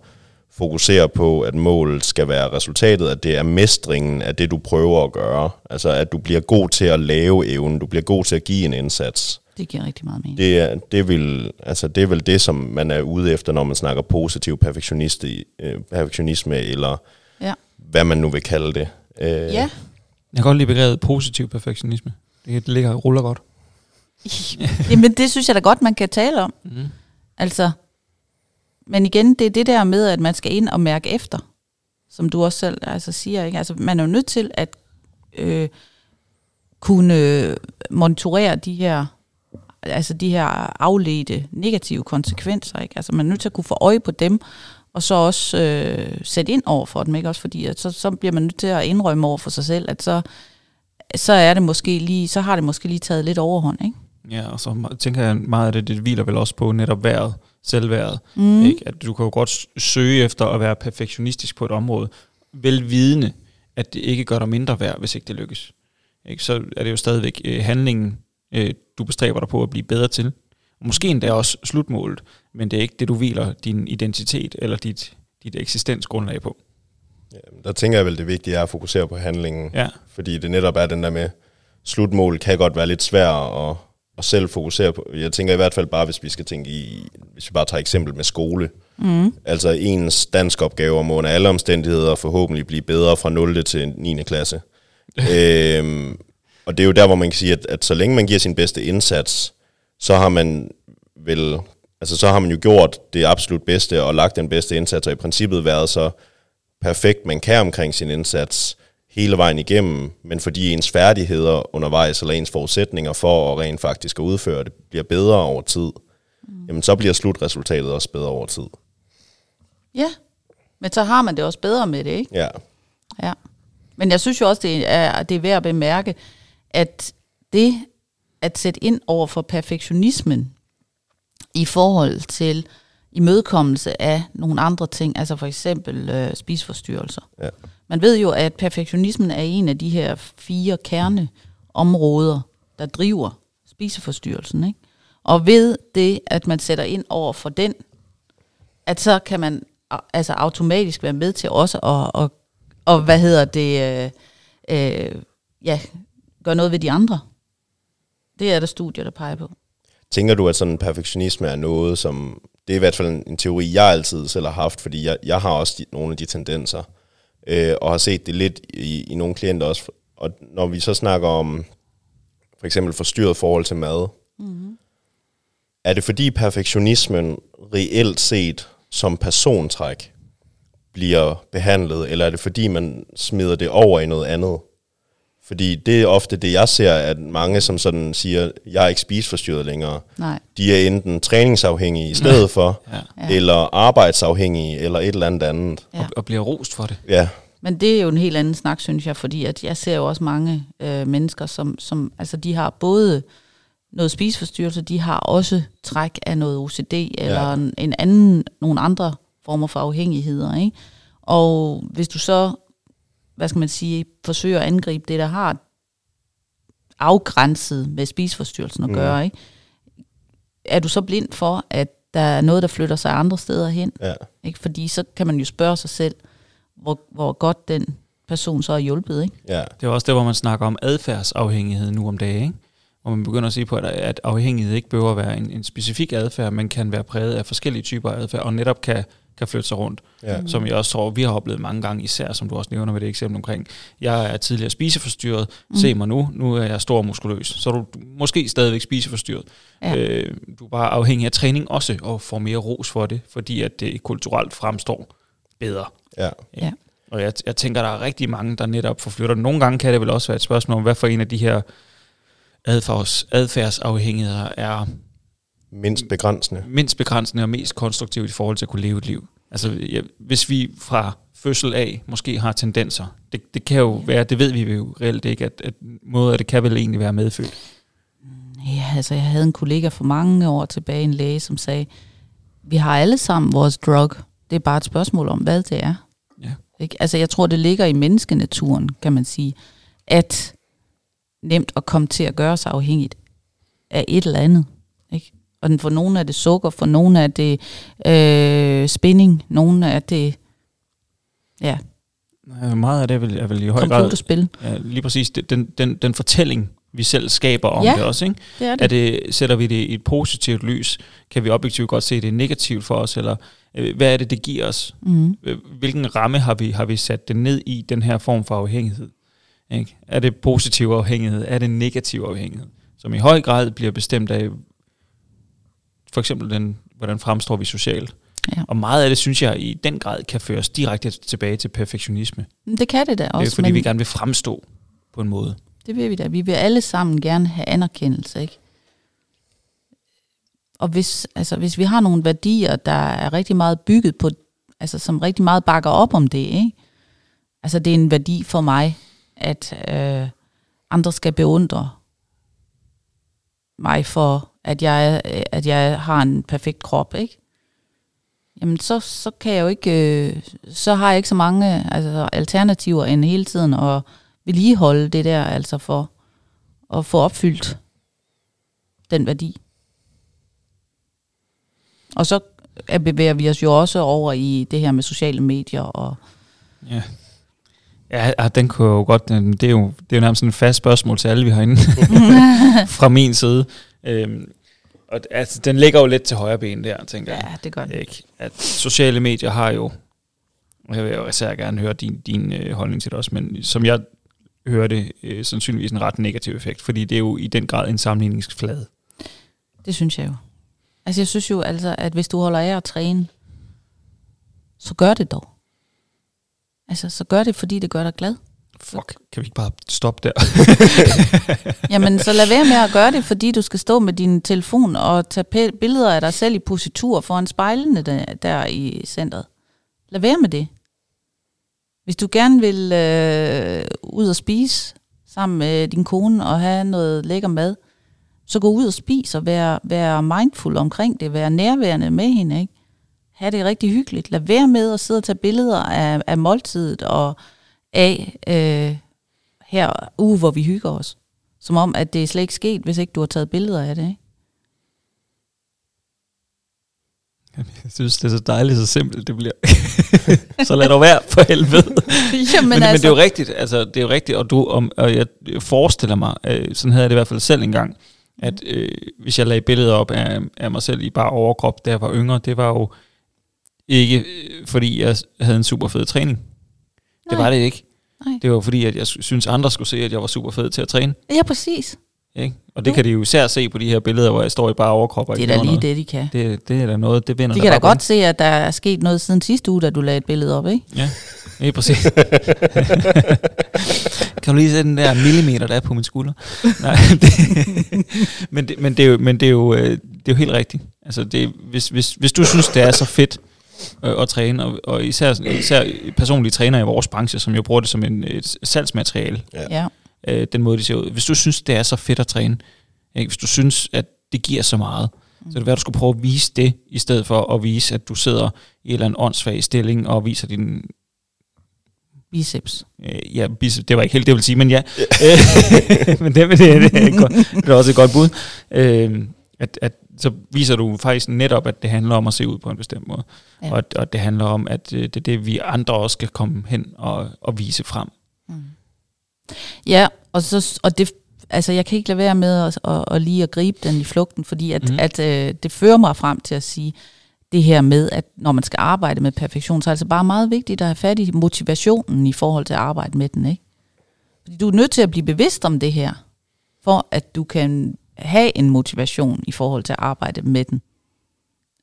fokusere på, at målet skal være resultatet, at det er mestringen af det, du prøver at gøre. Altså, at du bliver god til at lave evnen, du bliver god til at give en indsats. Det giver rigtig meget mening. Det er, det, vil, altså, det er vel det, som man er ude efter, når man snakker positiv perfektionisme, øh, perfektionisme eller Ja. hvad man nu vil kalde det. Øh, Ja, Jeg kan godt lide begrebet positiv perfektionisme. Det ligger og ruller godt. Jamen det synes jeg da godt, man kan tale om. Mm. Altså, men igen, det er det der med, at man skal ind og mærke efter, som du også selv altså, siger. Ikke? Altså, man er jo nødt til at øh, kunne øh, monitorere de her altså de her afledte negative konsekvenser. Ikke? Altså man er nødt til at kunne få øje på dem, og så også øh, sætte ind over for dem, ikke? Også fordi at så, så bliver man nødt til at indrømme over for sig selv, at så, så er det måske lige, så har det måske lige taget lidt overhånd, ikke? Ja, og så tænker jeg meget af det, det hviler vel også på netop vejret selvværet. Mm. Ikke? At du kan jo godt søge efter at være perfektionistisk på et område, velvidende, at det ikke gør dig mindre værd, hvis ikke det lykkes. Ikke? Så er det jo stadigvæk øh, handlingen, øh, du bestræber dig på at blive bedre til. Måske endda også slutmålet, men det er ikke det, du hviler din identitet eller dit, dit eksistensgrundlag på. Ja, der tænker jeg vel, det vigtige er at fokusere på handlingen. Ja, Fordi det netop er den der med, slutmålet kan godt være lidt svært at, at selv fokusere på. Jeg tænker i hvert fald bare, hvis vi skal tænke i, hvis vi bare tager eksempel med skole. Mm. Altså ens dansk opgaver må under alle omstændigheder forhåbentlig blive bedre fra 0. til 9. klasse. øhm, og det er jo der, hvor man kan sige, at, at så længe man giver sin bedste indsats, så har man vel, altså så har man jo gjort det absolut bedste og lagt den bedste indsats, og i princippet været så perfekt man kan omkring sin indsats hele vejen igennem, men fordi ens færdigheder undervejs, eller ens forudsætninger for at rent faktisk at udføre det, bliver bedre over tid, mm. jamen så bliver slutresultatet også bedre over tid. Ja, men så har man det også bedre med det, ikke? Ja, Ja. Men jeg synes jo også, det er, det er værd at bemærke, at det at sætte ind over for perfektionismen i forhold til imødekommelse af nogle andre ting, altså for eksempel øh, spiseforstyrrelser. Ja. Man ved jo, at perfektionismen er en af de her fire kerneområder, der driver spiseforstyrrelsen. Ikke? Og ved det, at man sætter ind over for den, at så kan man altså automatisk være med til også at, at, og hvad hedder det, øh, øh, ja, gøre noget ved de andre. Det er der studier, der peger på. Tænker du, at sådan perfektionisme er noget, som... Det er i hvert fald en, en teori, jeg altid selv har haft, fordi jeg, jeg har også de, nogle af de tendenser, øh, og har set det lidt i, i nogle klienter også. Og når vi så snakker om for eksempel forstyrret forhold til mad, mm-hmm. er det fordi perfektionismen reelt set som persontræk bliver behandlet, eller er det fordi man smider det over i noget andet? Fordi det er ofte det, jeg ser, at mange som sådan siger, jeg er ikke spiseforstyrret længere. Nej. De er enten træningsafhængige i stedet for, ja. Eller arbejdsafhængige, eller et eller andet andet. Ja. Og, og bliver rost for det. Ja, Men det er jo en helt anden snak, synes jeg, fordi at jeg ser jo også mange øh, mennesker, som, som altså de har både noget spiseforstyrrelse, de har også træk af noget OCD, eller Ja. en, en anden, nogle andre former for afhængigheder. Ikke? Og hvis du så, hvad skal man sige, forsøger at angribe det, der har afgrænset med spiseforstyrrelsen at Mm. gøre, ikke? er du så blind for, at der er noget, der flytter sig andre steder hen? ja. Ikke? Fordi så kan man jo spørge sig selv, hvor, hvor godt den person så er hjulpet. Ikke? ja. Det er også der, hvor man snakker om adfærdsafhængighed nu om dagen, ikke? Hvor man begynder at sige på, at, at afhængighed ikke behøver at være en, en specifik adfærd, men kan være præget af forskellige typer af adfærd, og netop kan, kan flytte sig rundt. ja. Som jeg også tror, vi har oplevet mange gange, især som du også nævner med det eksempel omkring, jeg er tidligere spiseforstyrret, mm. se mig nu, nu er jeg stor og muskuløs. Så er du måske stadigvæk spiseforstyrret. Ja. Øh, du er bare afhængig af træning også, og får mere ros for det, fordi at det kulturelt fremstår bedre. ja. Ja. Og jeg, jeg tænker, der er rigtig mange, der netop forflytter. Nogle gange kan det vel også være et spørgsmål om, hvad for en af de her adfærds, adfærdsafhængigheder er Mindst begrænsende. mindst begrænsende og mest konstruktiv i forhold til at kunne leve et liv. Altså, ja, hvis vi fra fødsel af måske har tendenser, det, det kan jo være, det ved vi jo reelt ikke, at, at noget af det kan vel egentlig være medfødt. Ja, altså jeg havde en kollega for mange år tilbage, en læge, som sagde, vi har alle sammen vores drug. Det er bare et spørgsmål om, hvad det er. Ja. Ikke? Altså jeg tror, det ligger i menneskenaturen, kan man sige, at nemt at komme til at gøre sig afhængigt af et eller andet. Og for nogle er det sukker, for nogle er det øh, spinning, nogle er det ja, Meget af det er vel, er vel i høj grad computerspil. ja, lige præcis den, den, den fortælling, vi selv skaber om Ja. det også. Ikke? Det er det. Er det, sætter vi det i et positivt lys? Kan vi objektivt godt se, det negativt for os? Eller øh, hvad er det, det giver os? Mm. Hvilken ramme har vi, har vi sat det ned i, den her form for afhængighed? Ikke? Er det positiv afhængighed? Er det negativ afhængighed? Som i høj grad bliver bestemt af, for eksempel den, hvordan fremstår vi socialt? Ja. Og meget af det, synes jeg, i den grad kan føres direkte tilbage til perfektionisme. Det kan det da Det også, er fordi, men vi gerne vil fremstå på en måde. det vil vi da. Vi vil alle sammen gerne have anerkendelse, ikke? Og hvis, altså, hvis vi har nogle værdier, der er rigtig meget bygget på, altså som rigtig meget bakker op om det, ikke? Altså det er en værdi for mig, at øh, andre skal beundre mig for, at jeg, at jeg har en perfekt krop, ikke? Jamen så, så kan jeg jo ikke, øh, så har jeg ikke så mange altså, alternativer end hele tiden at vedligeholde det der, altså for at få opfyldt den værdi. Og så bevæger vi os jo også over i det her med sociale medier og Ja. Ja, den kunne jo godt, det er jo, det er jo nærmest sådan et fast spørgsmål til alle, vi har inde fra min side. Øhm, og altså, den ligger jo lidt til højre ben der, tænker jeg. ja, det gør det. Ikke? At sociale medier har jo, og jeg vil jo især gerne høre din, din øh, holdning til det også, men som jeg hører det, øh, sandsynligvis en ret negativ effekt, fordi det er jo i den grad en sammenligningsflade. Det synes jeg jo. Altså jeg synes jo altså, at hvis du holder af at træne, så gør det dog. Altså, så gør det, fordi det gør dig glad. Fuck, kan vi ikke bare stoppe der? Jamen, så lad være med at gøre det, fordi du skal stå med din telefon og tage billeder af dig selv i positur foran spejlene der, der i centret. Lad være med det. Hvis du gerne vil øh, ud og spise sammen med din kone og have noget lækker mad, så gå ud og spis og vær, vær mindful omkring det. Vær nærværende med hende, ikke? Ha' det rigtig hyggeligt. Lad være med at sidde og tage billeder af, af måltidet og af øh, her uge, hvor vi hygger os. Som om, at det er slet ikke sket, hvis ikke du har taget billeder af det. Ikke? Jeg synes, det er så dejligt, så simpelt det bliver. så lad dog være for helvede. Jamen, men, altså, men det er jo rigtigt, altså det er jo rigtigt, og, du, om, og jeg forestiller mig, øh, sådan havde jeg det i hvert fald selv engang, at øh, hvis jeg lagde billeder op af, af mig selv i bare overkrop, da jeg var yngre, det var jo ikke øh, fordi jeg havde en super fed træning. Det var det ikke. Nej. Det var fordi, at jeg synes andre skulle se, at jeg var super fed til at træne. Ja, præcis. Ikke? Og det Jo. kan de jo især se på de her billeder, hvor jeg står i bare overkrop. Og Det er da lige noget. det, de kan. Det, det er da noget, det vinder De kan da godt se, at der er sket noget siden sidste uge, da du lagde et billede op, ikke? Ja, lige præcis. kan du lige se den der millimeter, der er på min skulder? Nej, det, men, det, men, det er jo, men det er jo, øh, det er jo helt rigtigt. Altså det, hvis, hvis, hvis du synes, det er så fedt øh, at træne, og, og især, især personlige træner i vores branche, som jo bruger det som en, et salgsmateriale, Ja. øh, den måde, de ser ud. Hvis du synes, det er så fedt at træne, ikke? hvis du synes, at det giver så meget, så er det værd, at du skulle prøve at vise det, i stedet for at vise, at du sidder i en eller anden åndssvag stilling og viser din Biceps. Øh, ja, bis- det var ikke helt det, jeg ville sige, men ja. Men det, det, det, det, er godt, det er også et godt bud. Øh, at, at så viser du faktisk netop, at det handler om at se ud på en bestemt måde. Ja. Og, og det handler om, at øh, det er det, vi andre også skal komme hen og, og vise frem. Ja, og, så, og det, altså jeg kan ikke lade være med at, at, at lige at gribe den i flugten, fordi at, mm. at øh, det fører mig frem til at sige det her med, at når man skal arbejde med perfektion, så er det altså bare meget vigtigt at have fat i motivationen i forhold til at arbejde med den. Ikke? Fordi du er nødt til at blive bevidst om det her, for at du kan have en motivation i forhold til at arbejde med den.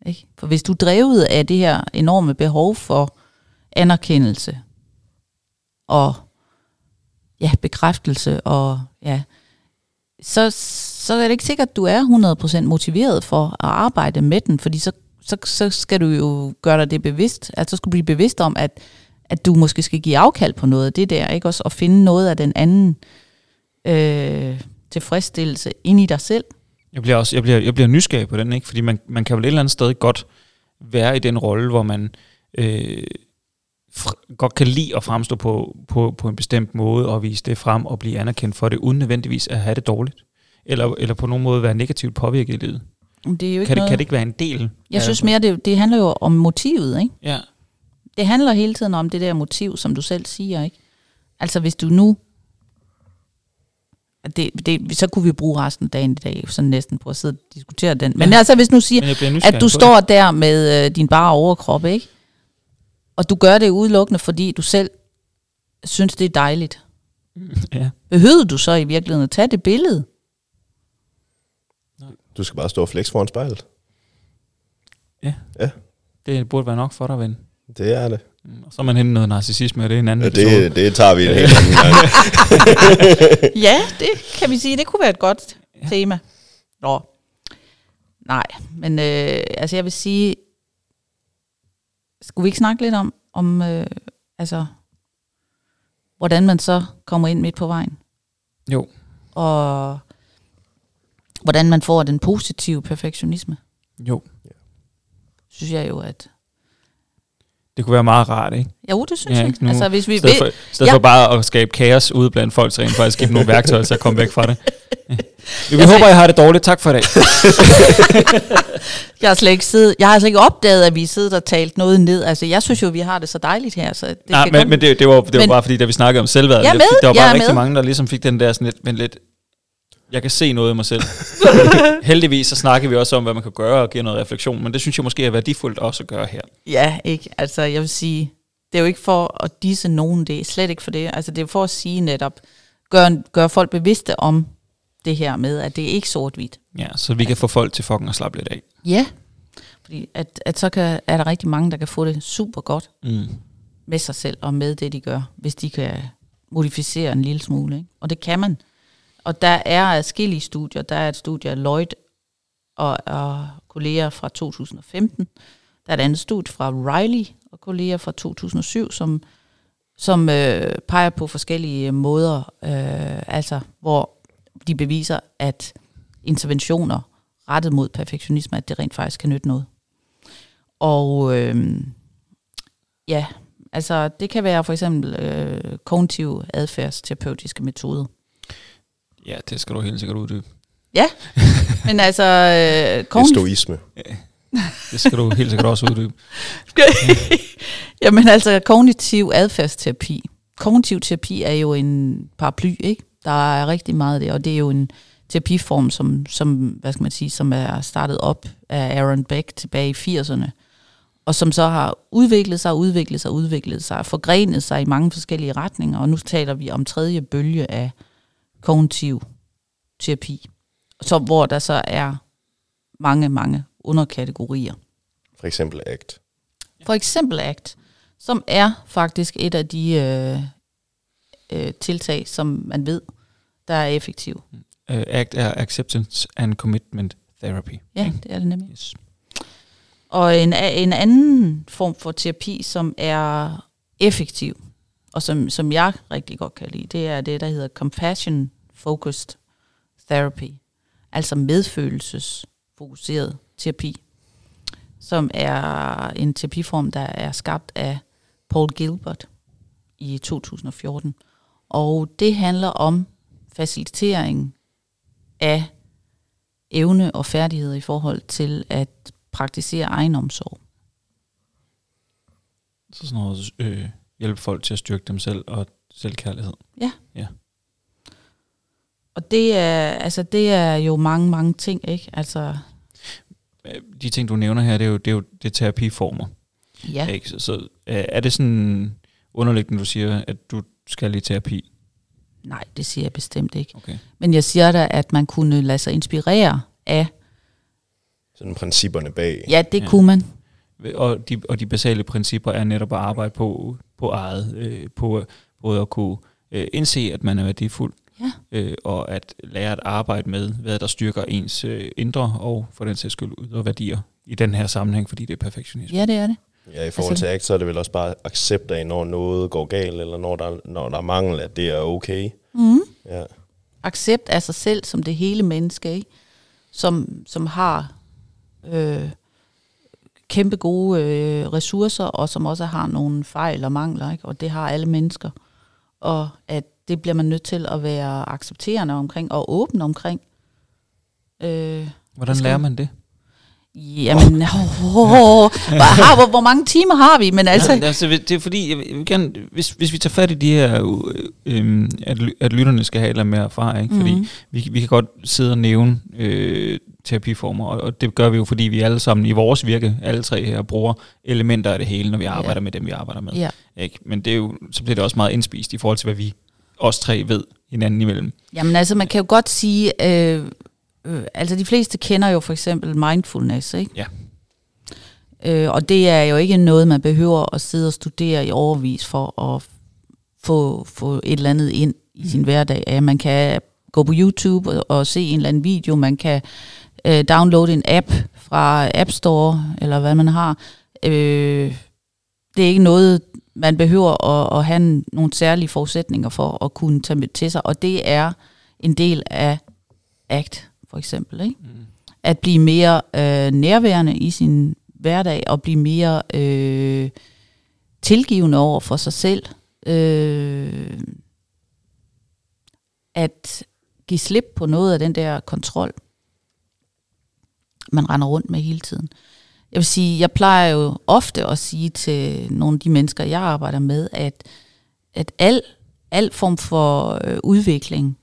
Ikke? For hvis du er drevet af det her enorme behov for anerkendelse og ja, bekræftelse, og ja, så, så er det ikke sikkert, at du er 100% motiveret for at arbejde med den, fordi så, så, så skal du jo gøre dig det bevidst, altså så skal du blive bevidst om, at, at du måske skal give afkald på noget af det der, ikke også, og finde noget af den anden øh, tilfredsstillelse ind i dig selv. Jeg bliver, også, jeg bliver, jeg bliver nysgerrig på den, ikke? fordi man, man kan vel et eller andet sted godt være i den rolle, hvor man øh, godt kan lide at fremstå på, på, på en bestemt måde og vise det frem og blive anerkendt for det, uden nødvendigvis at have det dårligt. Eller, eller på nogen måde være negativt påvirket i livet. Det er jo ikke Kan det, noget, kan det ikke være en del? jeg synes mere, det, det handler jo om motivet, ikke? Ja, Det handler hele tiden om det der motiv, som du selv siger, ikke? Altså hvis du nu... Det, det, så kunne vi bruge resten af dagen i dag, sådan næsten på at sidde og diskutere den. Men Ja. altså hvis nu siger, at du står der med øh, din bare overkrop, ikke? Og du gør det udelukkende, fordi du selv synes, det er dejligt. Det. Ja. Behøvede du så i virkeligheden at tage det billede? Du skal bare stå og flex foran spejlet. Det burde være nok for dig, ven. Det er det. Og så er man hentet noget narcissisme, og det er en anden Ja, episode. det, det tager vi en helt anden gang. Ja, det kan vi sige. Det kunne være et godt ja. tema. Nå. Nej, men øh, altså jeg vil sige, skulle vi ikke snakke lidt om, om øh, altså, hvordan man så kommer ind midt på vejen? Jo, Og hvordan man får den positive perfektionisme, jo. synes jeg jo, at... Det kunne være meget rart, ikke? Jo, det synes Ja, jeg. nu. Altså, hvis vi stedet, for, i stedet Ja. for bare at skabe kaos ude blandt folk, så rent faktisk give dem nogle værktøjer til at komme væk fra det. Ja. Vi Jeg håber, I har det dårligt. Tak for i dag. jeg har slet ikke siddet, jeg har slet ikke opdaget, at vi sidder og talt noget ned. Altså, jeg synes jo, vi har det så dejligt her, så det Nej, kan men, kun- men det, det var, det var Men- bare fordi, da vi snakkede om selvværd, Jeg er det- med, der var bare rigtig med. mange, der ligesom fik den der sådan lidt, men lidt, jeg kan se noget i mig selv. Heldigvis så snakker vi også om, hvad man kan gøre og give noget refleksion, men det synes jeg måske er værdifuldt også at gøre her. Ja, ikke. Altså, jeg vil sige, det er jo ikke for at disse nogen, det er slet ikke for det. Altså, det er for at sige netop, gør, gør folk bevidste om det her med, at det er ikke sort-hvidt. Ja, så vi kan få folk til fucking at slappe lidt af. Ja. Fordi at, at så kan, er der rigtig mange, der kan få det super godt Mm. med sig selv og med det, de gør, hvis de kan modificere en lille smule. Ikke? Og det kan man. Og der er adskillige studier. Der er et studie af Lloyd og, og kolleger fra 2015. Der er et andet studie fra Riley og kolleger fra 2007, som, som øh, peger på forskellige øh, måder, øh, altså hvor de beviser, at interventioner rettet mod perfektionisme, at det rent faktisk kan nytte noget. Og øh, ja, altså det kan være for eksempel øh, kognitive adfærdsterapeutiske metoder. Ja, det skal du helt sikkert uddybe. Men altså, øh, kognitiv, Estoisme. Det skal du helt sikkert også uddybe. Jamen altså, kognitiv adfærdsterapi. Kognitiv terapi er jo en paraply, ikke? Der er rigtig meget af det, og det er jo en terapiform, som, som, hvad skal man sige, som er startet op af Aaron Beck tilbage i 80'erne, og som så har udviklet sig, udviklet sig, udviklet sig, forgrenet sig i mange forskellige retninger, og nu taler vi om tredje bølge af kognitiv terapi, så, hvor der så er mange, mange underkategorier. For eksempel ACT. For eksempel ACT, som er faktisk et af de øh, øh, tiltag, som man ved, der er effektive. Uh, ACT er Acceptance and Commitment Therapy. Ja, det er det nemlig. Yes. Og en, en anden form for terapi, som er effektiv, og som, som jeg rigtig godt kan lide, det er det, der hedder Compassion Focused Therapy. Altså medfølelsesfokuseret terapi, som er en terapiform, der er skabt af Paul Gilbert i 2014. Og det handler om facilitering af evne og færdigheder i forhold til at praktisere egenomsorg. Så sådan noget øh, hjælpe folk til at styrke dem selv og selvkærlighed. Og det er, altså, det er jo mange, mange ting, ikke? Altså, Øh, De ting, du nævner her, det er jo, det er jo det er terapiformer. ja. Ikke? Så, så øh, er det sådan underliggende, du siger, at du skal i terapi? Nej, det siger jeg bestemt ikke. Okay. Men jeg siger da, at man kunne lade sig inspirere af, Sådan principperne bag. ja, det Ja. ja. kunne man. Og de, og de basale principper er netop at arbejde på, på eget, øh, på både at kunne øh, indse, at man er værdifuld, Ja. øh, og at lære at arbejde med, hvad der styrker ens øh, indre og for den sags skyld ydre værdier i den her sammenhæng, fordi det er perfektionisme. Ja, det er det. Ja, i forhold Altså- til ACT, så er det vel også bare accept af, når noget går galt, eller når der, når der er mangel, at det er okay. Mm. Ja. Accept af sig selv som det hele menneske, ikke? Som, som har øh, kæmpe gode øh, ressourcer, og som også har nogle fejl og mangler, ikke? og det har alle mennesker. Og at det bliver man nødt til at være accepterende omkring og åben omkring. Øh, Hvordan lærer man det? Jamen, oh, oh, oh. Hvor, hvor, hvor mange timer har vi? Men altså... Ja, altså det er fordi, jeg vil gerne, hvis, hvis vi tager fat i de her, øh, at, at lytterne skal have eller mere erfaring, mm-hmm. fordi vi, vi kan godt sidde og nævne øh, terapiformer, og, og det gør vi jo, fordi vi alle sammen i vores virke, alle tre her, bruger elementer af det hele, når vi arbejder ja. med dem, vi arbejder med. Ja. Ikke? Men det er jo, så bliver det også meget indspist i forhold til, hvad vi os tre ved hinanden imellem. Jamen altså, man kan jo godt sige, øh, øh, altså de fleste kender jo for eksempel mindfulness, ikke? Ja. Øh, og det er jo ikke noget, man behøver at sidde og studere i overvis for at få, få et eller andet ind i sin hverdag. Ja, man kan gå på YouTube og, og se en eller anden video, man kan øh, downloade en app fra App Store, eller hvad man har. Øh, det er ikke noget, man behøver at, at have nogle særlige forudsætninger for at kunne tage med til sig, og det er en del af ACT for eksempel. Ikke? Mm. At blive mere øh, nærværende i sin hverdag, og blive mere øh, tilgivende over for sig selv. Øh, at give slip på noget af den der kontrol, man render rundt med hele tiden. Jeg vil sige, jeg plejer jo ofte at sige til nogle af de mennesker, jeg arbejder med, at, at al, al form for øh, udvikling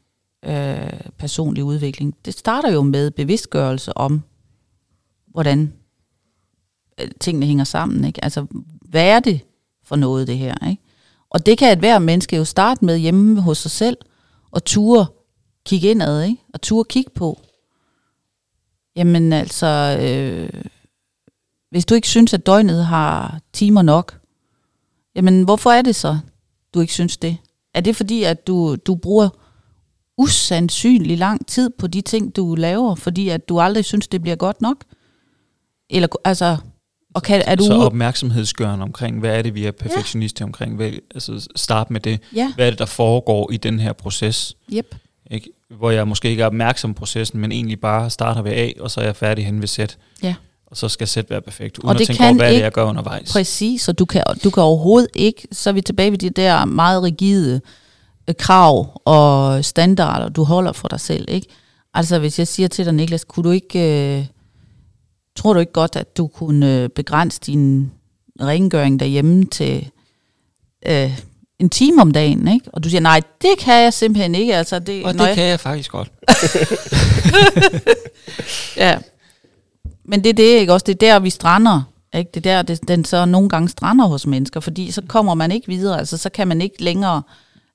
øh, personlig udvikling, det starter jo med bevidstgørelse om, hvordan øh, tingene hænger sammen. Ikke? Altså, hvad er det for noget, det her? Ikke? Og det kan et hver menneske jo starte med hjemme hos sig selv, og ture kigge indad, ikke? og ture kigge på. Jamen altså, øh, hvis du ikke synes, at døgnet har timer nok, jamen hvorfor er det så, du ikke synes det? Er det fordi, at du, du bruger usandsynlig lang tid på de ting, du laver, fordi at du aldrig synes, det bliver godt nok? Eller altså, og kan, er du så opmærksomhedsgørende omkring, hvad er det, vi er perfektionister ja. omkring? Hvad, altså start med det. Ja. Hvad er det, der foregår i den her proces? Yep. Ikke? Hvor jeg måske ikke er opmærksom på processen, men egentlig bare starter ved A, og så er jeg færdig hen ved Z. Ja. Og så skal Z være perfekt, uden og det at tænke over, hvad ikke, det jeg gør undervejs. Præcis, så du kan, du kan overhovedet ikke, så er vi tilbage ved de der meget rigide Øh, krav og standarder, du holder for dig selv. Ikke? Altså hvis jeg siger til dig, Niklas, kunne du ikke, øh, tror du ikke godt, at du kunne øh, begrænse din rengøring derhjemme til øh, en time om dagen, ikke? Og du siger, nej, det kan jeg simpelthen ikke. Altså, det, og det jeg... kan jeg faktisk godt. ja. Men det er det, ikke også? Det er der, vi strander. Ikke? Det er der, det, den så nogle gange strander hos mennesker, fordi så kommer man ikke videre. Altså, så kan man ikke længere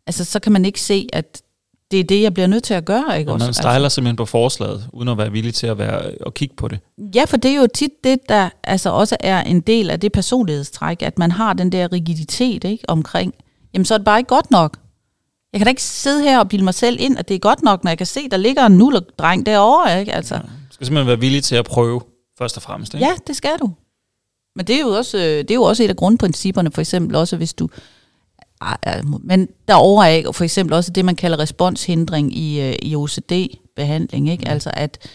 altså så kan man ikke se, at det er det, jeg bliver nødt til at gøre. Ikke og man stejler altså. simpelthen på forslaget, uden at være villig til at, være, at kigge på det. Ja, for det er jo tit det, der altså også er en del af det personlighedstræk, at man har den der rigiditet ikke, omkring, jamen så er det bare ikke godt nok. Jeg kan da ikke sidde her og bilde mig selv ind, at det er godt nok, når jeg kan se, der ligger en nullerdreng derovre. Ikke? Altså. Ja, du skal simpelthen være villig til at prøve, først og fremmest. Ikke? Ja, det skal du. Men det er, jo også, det er jo også et af grundprincipperne, for eksempel også, hvis du, men derover er for eksempel også det, man kalder responshindring i, øh, i OCD-behandling. Ikke? Mm. Altså at,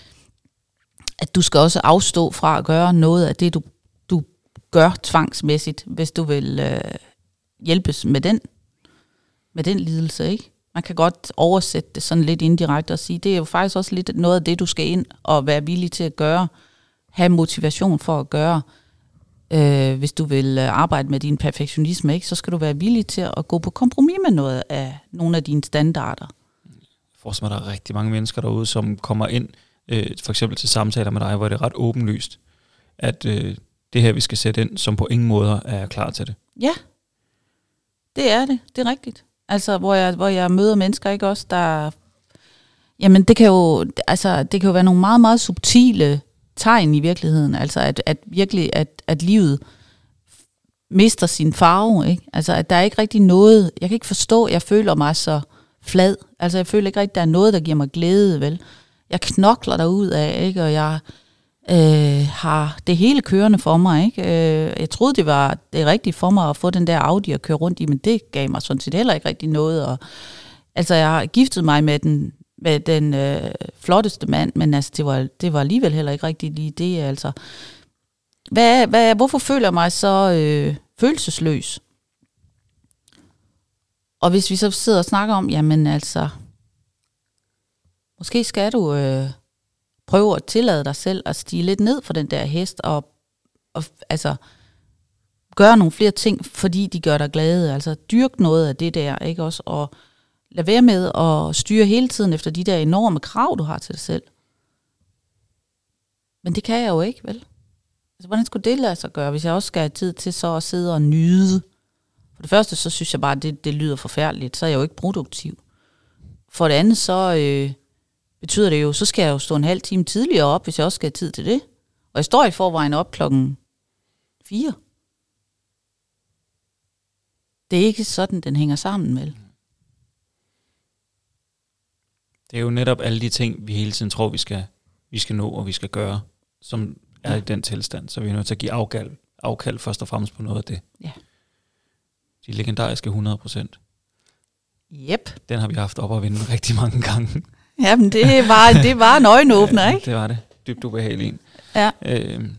at du skal også afstå fra at gøre noget af det, du, du gør tvangsmæssigt, hvis du vil øh, hjælpes med den, med den lidelse. Ikke? Man kan godt oversætte det sådan lidt indirekte og sige, det er jo faktisk også lidt noget af det, du skal ind og være villig til at gøre, have motivation for at gøre. Øh, hvis du vil øh, arbejde med din perfektionisme, ikke, så skal du være villig til at gå på kompromis med noget af nogle af dine standarder. Jeg mig, der er rigtig mange mennesker derude, som kommer ind, øh, for eksempel til samtaler med dig, hvor det er ret åbenlyst, at øh, det her, vi skal sætte ind, som på ingen måde er klar til det. Ja, det er det. Det er rigtigt. Altså, hvor jeg, hvor jeg møder mennesker, ikke også, der... Jamen, det kan jo, altså, det kan jo være nogle meget, meget subtile tegn i virkeligheden. Altså at, at virkelig, at, at livet mister sin farve. Ikke? Altså at der er ikke rigtig noget, jeg kan ikke forstå, jeg føler mig så flad. Altså jeg føler ikke rigtig, der er noget, der giver mig glæde, vel? Jeg knokler derud af, ikke? og jeg øh, har det hele kørende for mig. Ikke? Øh, jeg troede, det var det rigtige for mig at få den der Audi at køre rundt i, men det gav mig sådan set heller ikke rigtig noget. Og, altså jeg har giftet mig med den med den øh, flotteste mand, men altså, det, var, det var alligevel heller ikke rigtigt lige det. Altså. hvad, hvad, hvorfor føler jeg mig så øh, følelsesløs? Og hvis vi så sidder og snakker om, jamen altså, måske skal du øh, prøve at tillade dig selv at stige lidt ned for den der hest, og, og altså gøre nogle flere ting, fordi de gør dig glade. Altså dyrk noget af det der, ikke også? Og lad være med at styre hele tiden efter de der enorme krav, du har til dig selv. Men det kan jeg jo ikke, vel? Altså, hvordan skulle det lade sig gøre, hvis jeg også skal have tid til så at sidde og nyde? For det første, så synes jeg bare, at det, det lyder forfærdeligt. Så er jeg jo ikke produktiv. For det andet, så øh, betyder det jo, så skal jeg jo stå en halv time tidligere op, hvis jeg også skal have tid til det. Og jeg står i forvejen op klokken 4. Det er ikke sådan, den hænger sammen, vel? Det er jo netop alle de ting, vi hele tiden tror, vi skal, vi skal nå og vi skal gøre, som er i den tilstand. Så vi er nødt til at give afkald, afkald først og fremmest på noget af det. Ja. De legendariske 100 procent. Yep. Den har vi haft op at vinde rigtig mange gange. Jamen, det var, det var en øjenåbner, ikke? det var det. Dybt ubehagelig en. Ja. Øhm,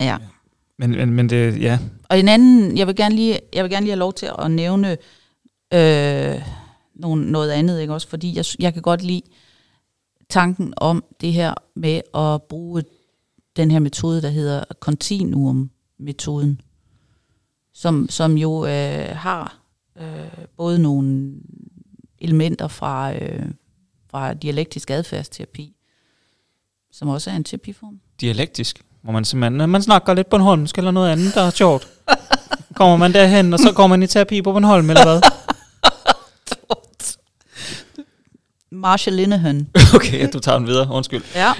ja. men, men, men det, ja, Og en anden, jeg vil gerne lige, jeg vil gerne lige have lov til at nævne øh, nogle, noget andet, ikke også? Fordi jeg, jeg kan godt lide tanken om det her med at bruge den her metode, der hedder continuum-metoden, som, som jo øh, har øh, både nogle elementer fra, øh, fra dialektisk adfærdsterapi, som også er en terapiform. dialektisk, hvor man simpelthen, øh, man snakker lidt på Bornholmsk eller noget andet, der er sjovt. Kommer man derhen, og så går man i terapi på Bornholm, eller hvad? Marshall Linehan. Okay, du tager den videre, undskyld. Ja.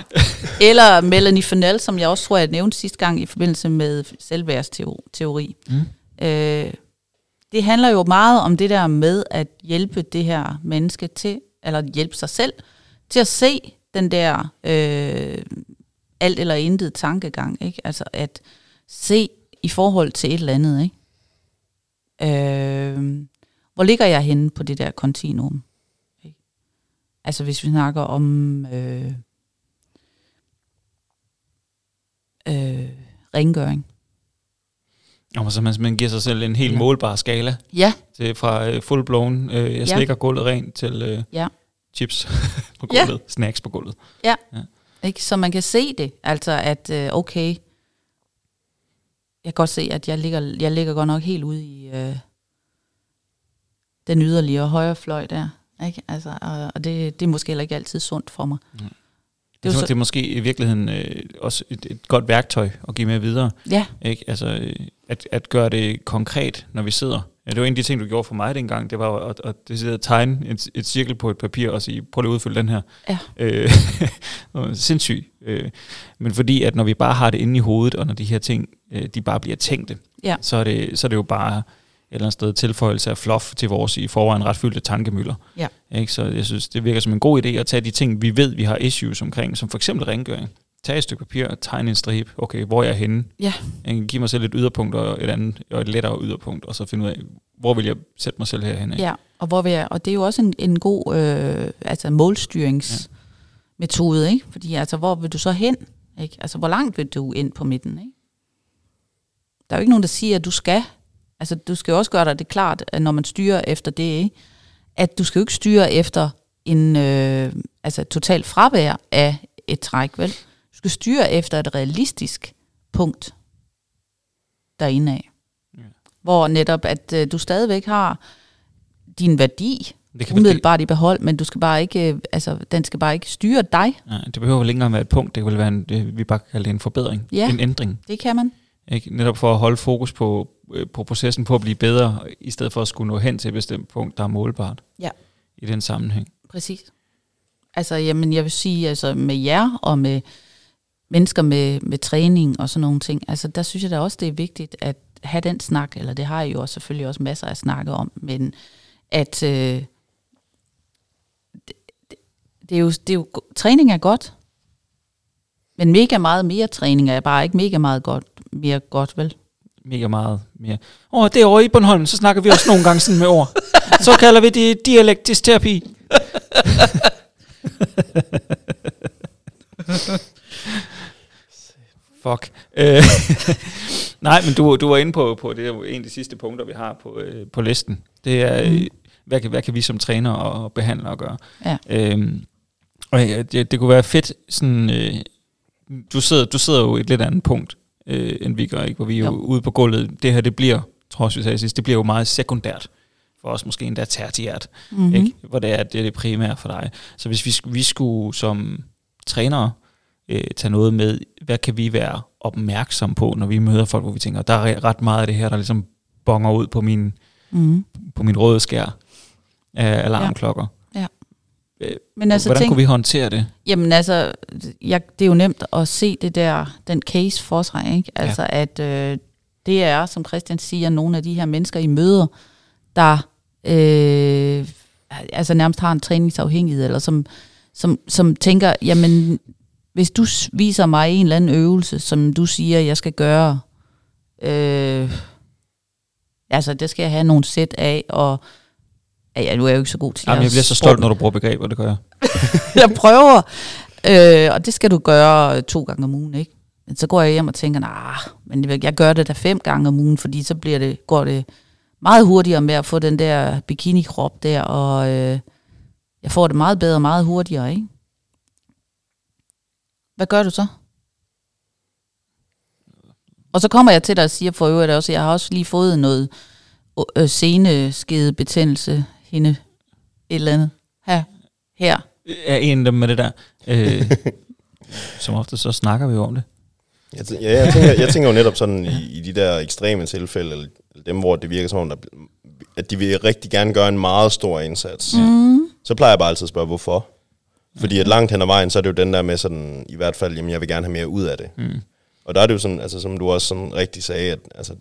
Eller Melanie Fennell, som jeg også tror, jeg nævnte sidste gang i forbindelse med selvværdsteori. Mm. Øh, det handler jo meget om det der med at hjælpe det her menneske til, eller hjælpe sig selv, til at se den der øh, alt eller intet tankegang. Ikke? Altså at se i forhold til et eller andet. Ikke? Øh, hvor ligger jeg henne på det der kontinuum? Altså hvis vi snakker om øh, øh, rengøring. Og så man simpelthen giver sig selv en helt Ja. målbar skala, Ja, til fra øh, full blown, øh, jeg Ja. slikker gulvet rent, til øh, ja. chips på Ja. gulvet, snacks på gulvet. Ikke? Så man kan se det, altså at øh, okay, jeg kan godt se, at jeg ligger, jeg ligger godt nok helt ude i øh, den yderligere højre fløj der. Ikke? Altså, og, og det, det er måske heller ikke altid sundt for mig. Mm. Det er så, det er måske i virkeligheden øh, også et, et godt værktøj at give med videre. ja, Ikke? Altså, øh, at, at gøre det konkret, når vi sidder. Ja, det var en af de ting, du gjorde for mig dengang, det var at, at, at, at tegne et, et cirkel på et papir og sige, prøv lige at udfylde den her. Ja. Øh, sindssygt. Øh, men fordi, at når vi bare har det inde i hovedet, og når de her ting, øh, de bare bliver tænkte, Ja. så, er det, så er det jo bare eller andet sted tilføjelse af fluff til vores i forvejen ret fyldte tankemøller. Ja. Ikke? Så jeg synes, det virker som en god idé at tage de ting, vi ved, vi har issues omkring, som for eksempel rengøring. Tag et stykke papir og tegne en stribe. Okay, hvor er jeg henne? Ja. Jeg kan give mig selv et yderpunkt og et andet, og et lettere yderpunkt, og så finde ud af, hvor vil jeg sætte mig selv herhen? Ikke? ja. Og, hvor vil jeg, og det er jo også en, en god øh, altså målstyringsmetode, ikke? Fordi altså, hvor vil du så hen? Ikke? Altså, hvor langt vil du ind på midten? Ikke? Der er jo ikke nogen, der siger, at du skal. Altså, du skal jo også gøre dig det klart, at når man styrer efter det, ikke? at du skal jo ikke styre efter en øh, altså total fravær af et træk, vel? Du skal styre efter et realistisk punkt derinde af. Ja. Hvor netop, at øh, du stadigvæk har din værdi Det, kan, umiddelbart i behold, men du skal bare ikke, øh, altså, den skal bare ikke styre dig. ja, det behøver vel ikke engang være et punkt, det kan vel være en, vi bare kan kalde det en forbedring, Ja. en ændring. Det kan man. Ikke? Netop for at holde fokus på, på processen på at blive bedre, i stedet for at skulle nå hen til et bestemt punkt, der er målbart Ja. i den sammenhæng. Præcis. Altså, jamen, jeg vil sige, altså med jer og med mennesker med, med træning og sådan nogle ting, altså der synes jeg da også, det er vigtigt at have den snak, eller det har I jo også selvfølgelig også masser af snakke om, men at øh, det, det, det, er jo, det er jo, træning er godt, men mega meget mere træning er bare ikke mega meget godt, mere godt, vel? Mega meget mere. Åh, oh, det er over i Bornholm, så snakker vi også nogle gange sådan med ord. Så kalder vi det dialektisk terapi. Fuck. Øh, Nej, men du, du var inde på, på det er en af de sidste punkter, vi har på, øh, på listen. Det er, mm. hvad, kan, hvad kan vi som træner og behandlere gøre? Ja. Øhm, og ja, det, det kunne være fedt, sådan, øh, du, sidder, du sidder jo et lidt andet punkt, øh, end vi gør, ikke? hvor vi er jo Jo. ude på gulvet. Det her, det bliver, jeg, vi sagde sidst, det bliver jo meget sekundært for os, måske endda tertiært, Mm-hmm. ikke? hvor det er, det er det primære for dig. Så hvis vi, vi skulle som trænere øh, tage noget med, hvad kan vi være opmærksom på, når vi møder folk, hvor vi tænker, der er ret meget af det her, der ligesom bonger ud på min, Mm-hmm. på min røde skær af alarmklokker. Øh, Men altså, Hvordan tænk, kunne vi håndtere det? Jamen altså, jeg, det er jo nemt at se det der, den case for sig, ikke? Altså ja. at øh, det er, som Christian siger, nogle af de her mennesker i møder, der øh, altså nærmest har en træningsafhængighed, eller som, som, som tænker, jamen hvis du viser mig en eller anden øvelse, som du siger, jeg skal gøre, øh, altså det skal jeg have nogle sæt af, og ja, nu er jeg jo ikke så god til Jamen, jeg bliver så stolt, når du bruger begreber, det gør jeg. jeg prøver, øh, og det skal du gøre to gange om ugen, ikke? Men så går jeg hjem og tænker, nah, men jeg gør det da fem gange om ugen, fordi så bliver det, går det meget hurtigere med at få den der bikini-krop der, og øh, jeg får det meget bedre, meget hurtigere, ikke? Hvad gør du så? Og så kommer jeg til dig og siger for øvrigt også, jeg har også lige fået noget øh, seneskedebetændelse, hende et eller andet. Her. Her. Er en af dem med det der. Øh, som ofte så snakker vi jo om det. Jeg, tæ- ja, jeg, tænker, jeg tænker jo netop sådan i, i de der ekstreme tilfælde, eller dem, hvor det virker som om, der, at de vil rigtig gerne gøre en meget stor indsats. Mm. Så plejer jeg bare altid at spørge, hvorfor. Fordi at langt hen ad vejen, så er det jo den der med sådan, i hvert fald, jamen jeg vil gerne have mere ud af det. Mm. Og der er det jo sådan, altså som du også sådan rigtig sagde, at altså,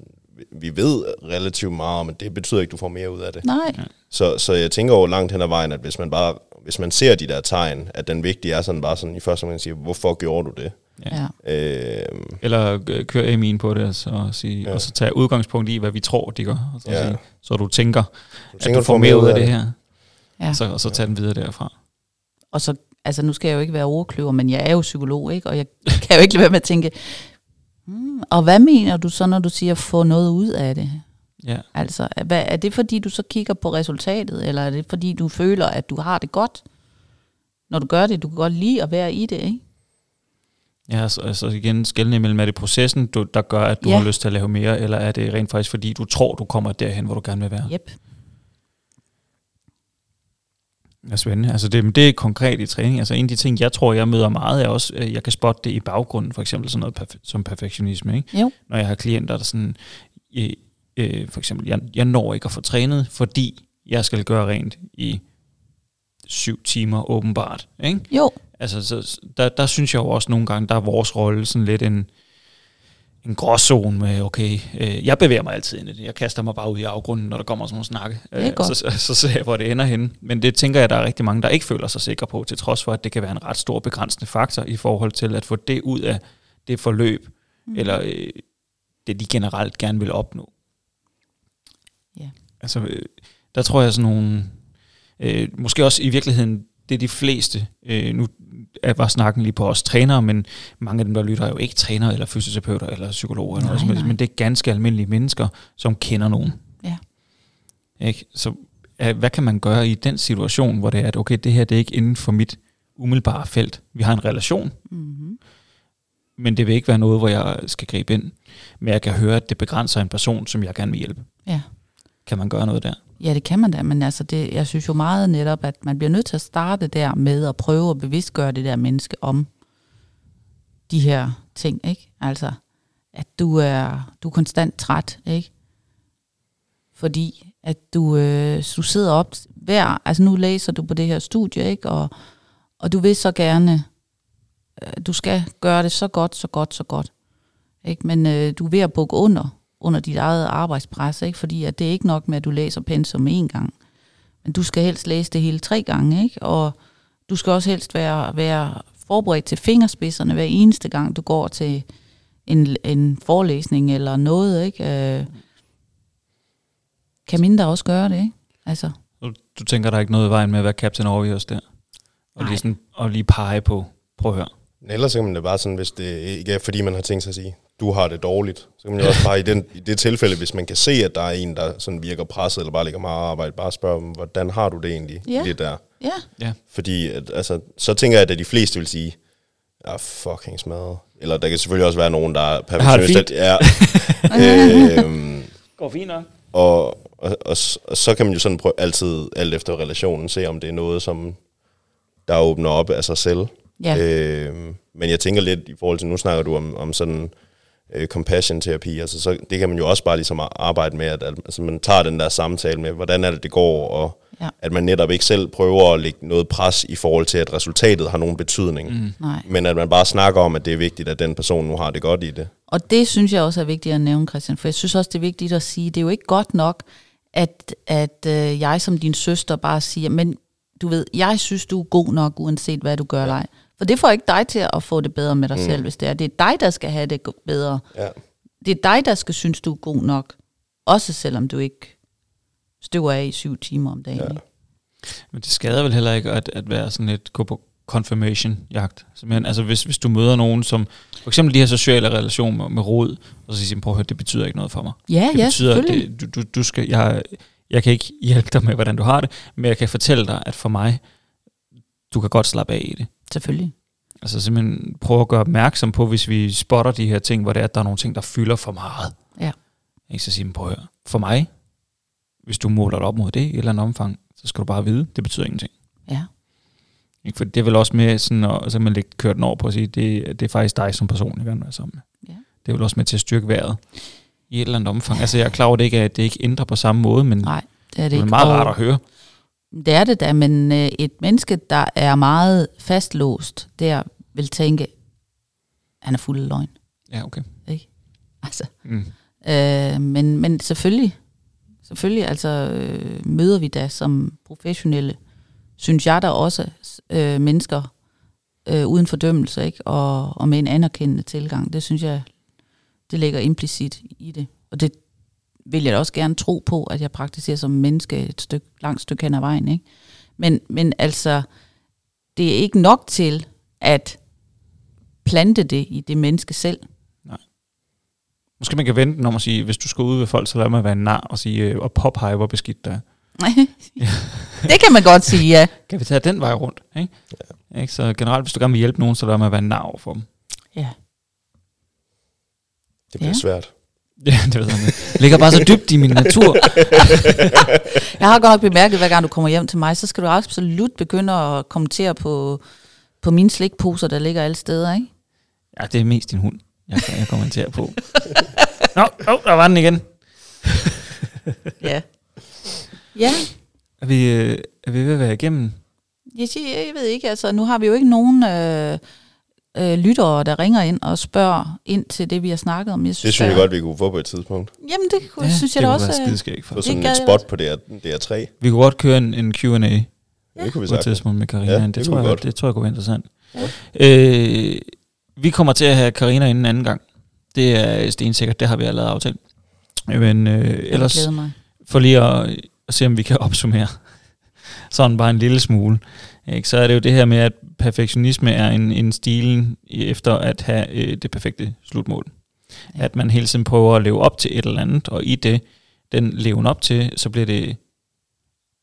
vi- ved relativt meget om, at det betyder ikke, at du får mere ud af det. Nej. Så, så jeg tænker jo langt hen ad vejen, at hvis man bare hvis man ser de der tegn, at den vigtige er sådan bare sådan i første omgang sige, hvorfor gjorde du det? Ja. Øh, Eller køre Emin på det, og så, sige, Ja. ja. og så tage udgangspunkt i, hvad vi tror, de gør. Og så, Ja. ja. sige, så du tænker, du at du får mere ud af det her, Ja. så, og så tage den videre derfra. Og så, altså nu skal jeg jo ikke være ordkløver, men jeg er jo psykolog, ikke? Og jeg kan jo ikke lade være med at tænke, hmm, og hvad mener du så, når du siger, få noget ud af det? Ja. Altså, hvad, er det fordi, du så kigger på resultatet, eller er det fordi, du føler, at du har det godt, når du gør det? Du kan godt lide at være i det, ikke? Ja, så altså igen skældende imellem, er det processen, du, der gør, at du ja. har lyst til at lave mere, eller er det rent faktisk, fordi du tror, du kommer derhen, hvor du gerne vil være? Yep. Ja, spændende. Altså det, det er konkret i træning. Altså en af de ting, jeg tror, jeg møder meget, er også, at jeg kan spotte det i baggrunden, for eksempel sådan noget perfe- som perfektionisme. Ikke? Jo. Når jeg har klienter, der sådan, øh, øh, for eksempel, jeg, jeg når ikke at få trænet, fordi jeg skal gøre rent i syv timer åbenbart. Ikke? Jo. Altså, så, der, der synes jeg jo også nogle gange, der er vores rolle sådan lidt en, en gråzone med, okay, øh, jeg bevæger mig altid ind i det. Jeg kaster mig bare ud i afgrunden, når der kommer sådan nogle snakke. Godt. så, så, så ser jeg, hvor det ender hen. Men det tænker jeg, der er rigtig mange, der ikke føler sig sikre på, til trods for, at det kan være en ret stor begrænsende faktor i forhold til at få det ud af det forløb, mm. eller øh, det, de generelt gerne vil opnå. Ja. Altså, øh, der tror jeg sådan nogle, øh, måske også i virkeligheden, det er de fleste, øh, nu var snakken lige på os trænere, men mange af dem, der lytter, er jo ikke trænere, eller fysioterapeuter, eller psykologer, eller Nej, noget som helst, nej. men det er ganske almindelige mennesker, som kender nogen. Ja. Ikke? Så hvad kan man gøre i den situation, hvor det er, at okay, det her det er ikke inden for mit umiddelbare felt. Vi har en relation, Mm-hmm. men det vil ikke være noget, hvor jeg skal gribe ind. Men jeg kan høre, at det begrænser en person, som jeg gerne vil hjælpe. Ja. Kan man gøre noget der? Ja, det kan man da, men altså det, jeg synes jo meget netop, at man bliver nødt til at starte der med at prøve at bevidstgøre det der menneske om de her ting, ikke? Altså, at du er, du er konstant træt, ikke? Fordi at du, øh, du sidder op hver, altså nu læser du på det her studie, ikke? Og, og du vil så gerne, øh, du skal gøre det så godt, så godt, så godt. Ikke? Men øh, du er ved at bukke under, under dit eget arbejdspres, ikke? fordi at det er ikke nok med, at du læser pensum en gang. Men du skal helst læse det hele tre gange, ikke? og du skal også helst være, være forberedt til fingerspidserne hver eneste gang, du går til en, en forelæsning eller noget. Ikke? Øh, kan mindre også gøre det, ikke? Altså, Du, du tænker, der er ikke noget i vejen med at være captain obvious der? Og Nej. lige, sådan, og lige pege på, prøv at høre. Men ellers så kan man det bare sådan, hvis det ikke er fordi, man har tænkt sig at sige, du har det dårligt. Så kan man jo også bare i, den, i det tilfælde, hvis man kan se, at der er en, der sådan virker presset, eller bare ligger meget arbejde, bare spørge dem, hvordan har du det egentlig Ja. lidt der? Ja, Ja. Fordi at, altså, så tænker jeg, at de fleste vil sige, ja, fucking smadret. Eller der kan selvfølgelig også være nogen, der er har det perfektionist. Ja. øhm, Går fint nok. og, og, og, og, så kan man jo sådan prøve altid, alt efter relationen, se om det er noget, som der åbner op af sig selv. Ja. Øhm, men jeg tænker lidt i forhold til, nu snakker du om, om sådan øh, compassion-terapi, altså så, det kan man jo også bare ligesom arbejde med, at, at altså, man tager den der samtale med, hvordan er det, det går, og Ja. at man netop ikke selv prøver at lægge noget pres i forhold til, at resultatet har nogen betydning. Mm. nej. Men at man bare snakker om, at det er vigtigt, at den person nu har det godt i det. Og det synes jeg også er vigtigt at nævne, Christian, for jeg synes også, det er vigtigt at sige, det er jo ikke godt nok, at, at øh, jeg som din søster bare siger, men du ved, jeg synes, du er god nok, uanset hvad du gør eller ej. For det får ikke dig til at få det bedre med dig mm. selv, hvis det er. Det er dig, der skal have det bedre. Ja. Det er dig, der skal synes, du er god nok. Også selvom du ikke støver af i syv timer om dagen. Ja. Men det skader vel heller ikke at, at være sådan lidt, gå på confirmation-jagt. Simpelthen, altså hvis, hvis du møder nogen, som for eksempel de her sociale relationer med, med rod, og så siger prøv at høre, det betyder ikke noget for mig. Ja, Det ja, betyder, at selvfølgelig. det, du, du, du skal, jeg, jeg kan ikke hjælpe dig med, hvordan du har det, men jeg kan fortælle dig, at for mig, du kan godt slappe af i det. Selvfølgelig. Altså simpelthen prøve at gøre opmærksom på, hvis vi spotter de her ting, hvor det er, at der er nogle ting, der fylder for meget. Ja. Ikke så sige, prøv at høre. For mig, hvis du måler dig op mod det i et eller andet omfang, så skal du bare vide, det betyder ingenting. Ja. Ikke? For det er vel også med sådan at så man lægge kørt den over på at sige, det, det er faktisk dig som person, jeg gerne vil være sammen med. Ja. Det er vel også med til at styrke vejret i et eller andet omfang. Altså jeg er klar over, at det ikke, er, at det ikke ændrer på samme måde, men Nej, det er det det er meget rart at høre. Det er det da, men øh, et menneske, der er meget fastlåst, der vil tænke, han er fuld af løgn. Ja, okay. Ikke? Altså, Mm. øh, men, men selvfølgelig, selvfølgelig altså, øh, møder vi da som professionelle, synes jeg der også, øh, mennesker øh, uden fordømmelse, ikke? Og, og med en anerkendende tilgang. Det synes jeg, det ligger implicit i det. Og det vil jeg da også gerne tro på, at jeg praktiserer som menneske et stykke, langt stykke hen ad vejen. Ikke? Men, men altså, det er ikke nok til at plante det i det menneske selv. Måske man kan vente den om at sige, hvis du skal ud ved folk, så lad mig være en nar og sige, øh, og påpege, hvor beskidt der er. det kan man godt sige, ja. Kan vi tage den vej rundt? Ikke? Ja. Ikke? Så generelt, hvis du gerne vil hjælpe nogen, så lad mig være en nar over for dem. ja. Det bliver Ja. svært. Ja, det ved jeg ikke. Det ligger bare så dybt i min natur. Jeg har godt nok bemærket, hver gang du kommer hjem til mig, så skal du absolut begynde at kommentere på, på mine slikposer, der ligger alle steder, ikke? Ja, det er mest din hund, jeg, jeg kommenterer på. Nå, oh, der var den igen. Ja. Ja, Er vi, øh, er vi ved at være igennem? jeg, siger, jeg ved ikke, altså nu har vi jo ikke nogen øh, øh, lyttere, der ringer ind og spørger ind til det, vi har snakket om. Jeg Det synes jeg godt, vi kunne få på et tidspunkt. Jamen, det kunne, ja, synes jeg det da kunne også. være øh, for Få os. sådan et spot på DR, DR3. Vi kunne godt køre en, en Q&A Det kunne vi på et sagtens. tidspunkt med Karina. Ja, det, det tror kunne jeg, godt. det tror jeg kunne være interessant. Øh, vi kommer til at have Karina inden en anden gang. Det er stensikkert, det har vi allerede aftalt. Men øh, ellers... glæder mig. for lige at, at se, om vi kan opsummere sådan bare en lille smule, ikke? så er det jo det her med, at perfektionisme er en, en stilen efter at have øh, det perfekte slutmål. Ja. At man hele tiden prøver at leve op til et eller andet, og i det, den leven op til, så bliver det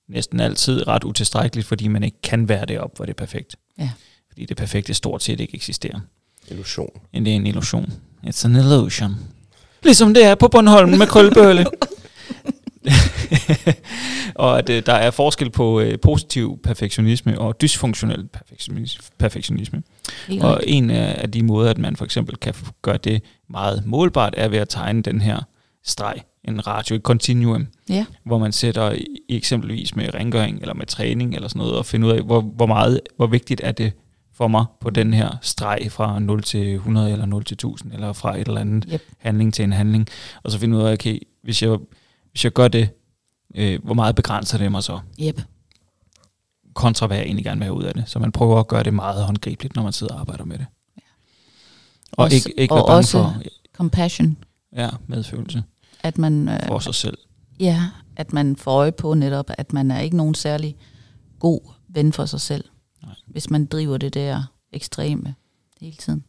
næsten altid ret utilstrækkeligt, fordi man ikke kan være det op, hvor det er perfekt. Ja. Fordi det perfekte stort set ikke eksisterer. Illusion. Det er en illusion. It's an illusion. Ligesom det er på Bornholm med krølbølle. og at øh, der er forskel på øh, positiv perfektionisme og dysfunktionel perfektionisme. perfektionisme. Helt Og en af af de måder, at man for eksempel kan gøre det meget målbart, er ved at tegne den her streg, en ratio, et continuum, Ja, hvor man sætter eksempelvis med rengøring eller med træning eller sådan noget, og finde ud af, hvor, hvor meget, hvor vigtigt er det for mig på den her streg fra 0 til 100 eller 0 til 1000, eller fra et eller andet Yep. handling til en handling, og så finde ud af, okay, hvis jeg, hvis jeg gør det, øh, hvor meget begrænser det mig så, yep. kontra hvad jeg egentlig gerne vil have ud af det. Så man prøver at gøre det meget håndgribeligt, når man sidder og arbejder med det. Og Også- ikke, ikke og være bange også- for Compassion. ja, medfølelse At man, øh, for sig selv. ja, at man får øje på netop, at man er ikke nogen særlig god ven for sig selv. Nej. Hvis man driver det der ekstreme hele tiden.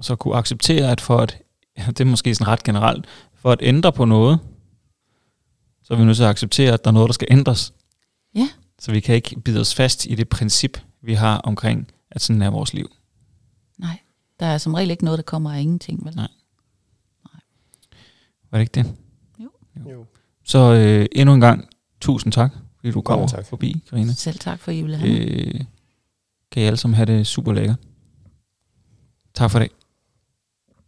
så kunne acceptere, at for at, ja, det er måske sådan ret generelt, for at ændre på noget, så er vi nødt til at acceptere, at der er noget, der skal ændres. Ja. Så vi kan ikke bide os fast i det princip, vi har omkring, at sådan er vores liv. Nej, der er som regel ikke noget, der kommer af ingenting. Vel? Nej. Var det ikke det? Jo. Så øh, endnu en gang, tusind tak, fordi du tak. forbi, Karina. Selv tak for, at I ville have. Øh, kan I alle sammen have det super lækkert. Tak for det.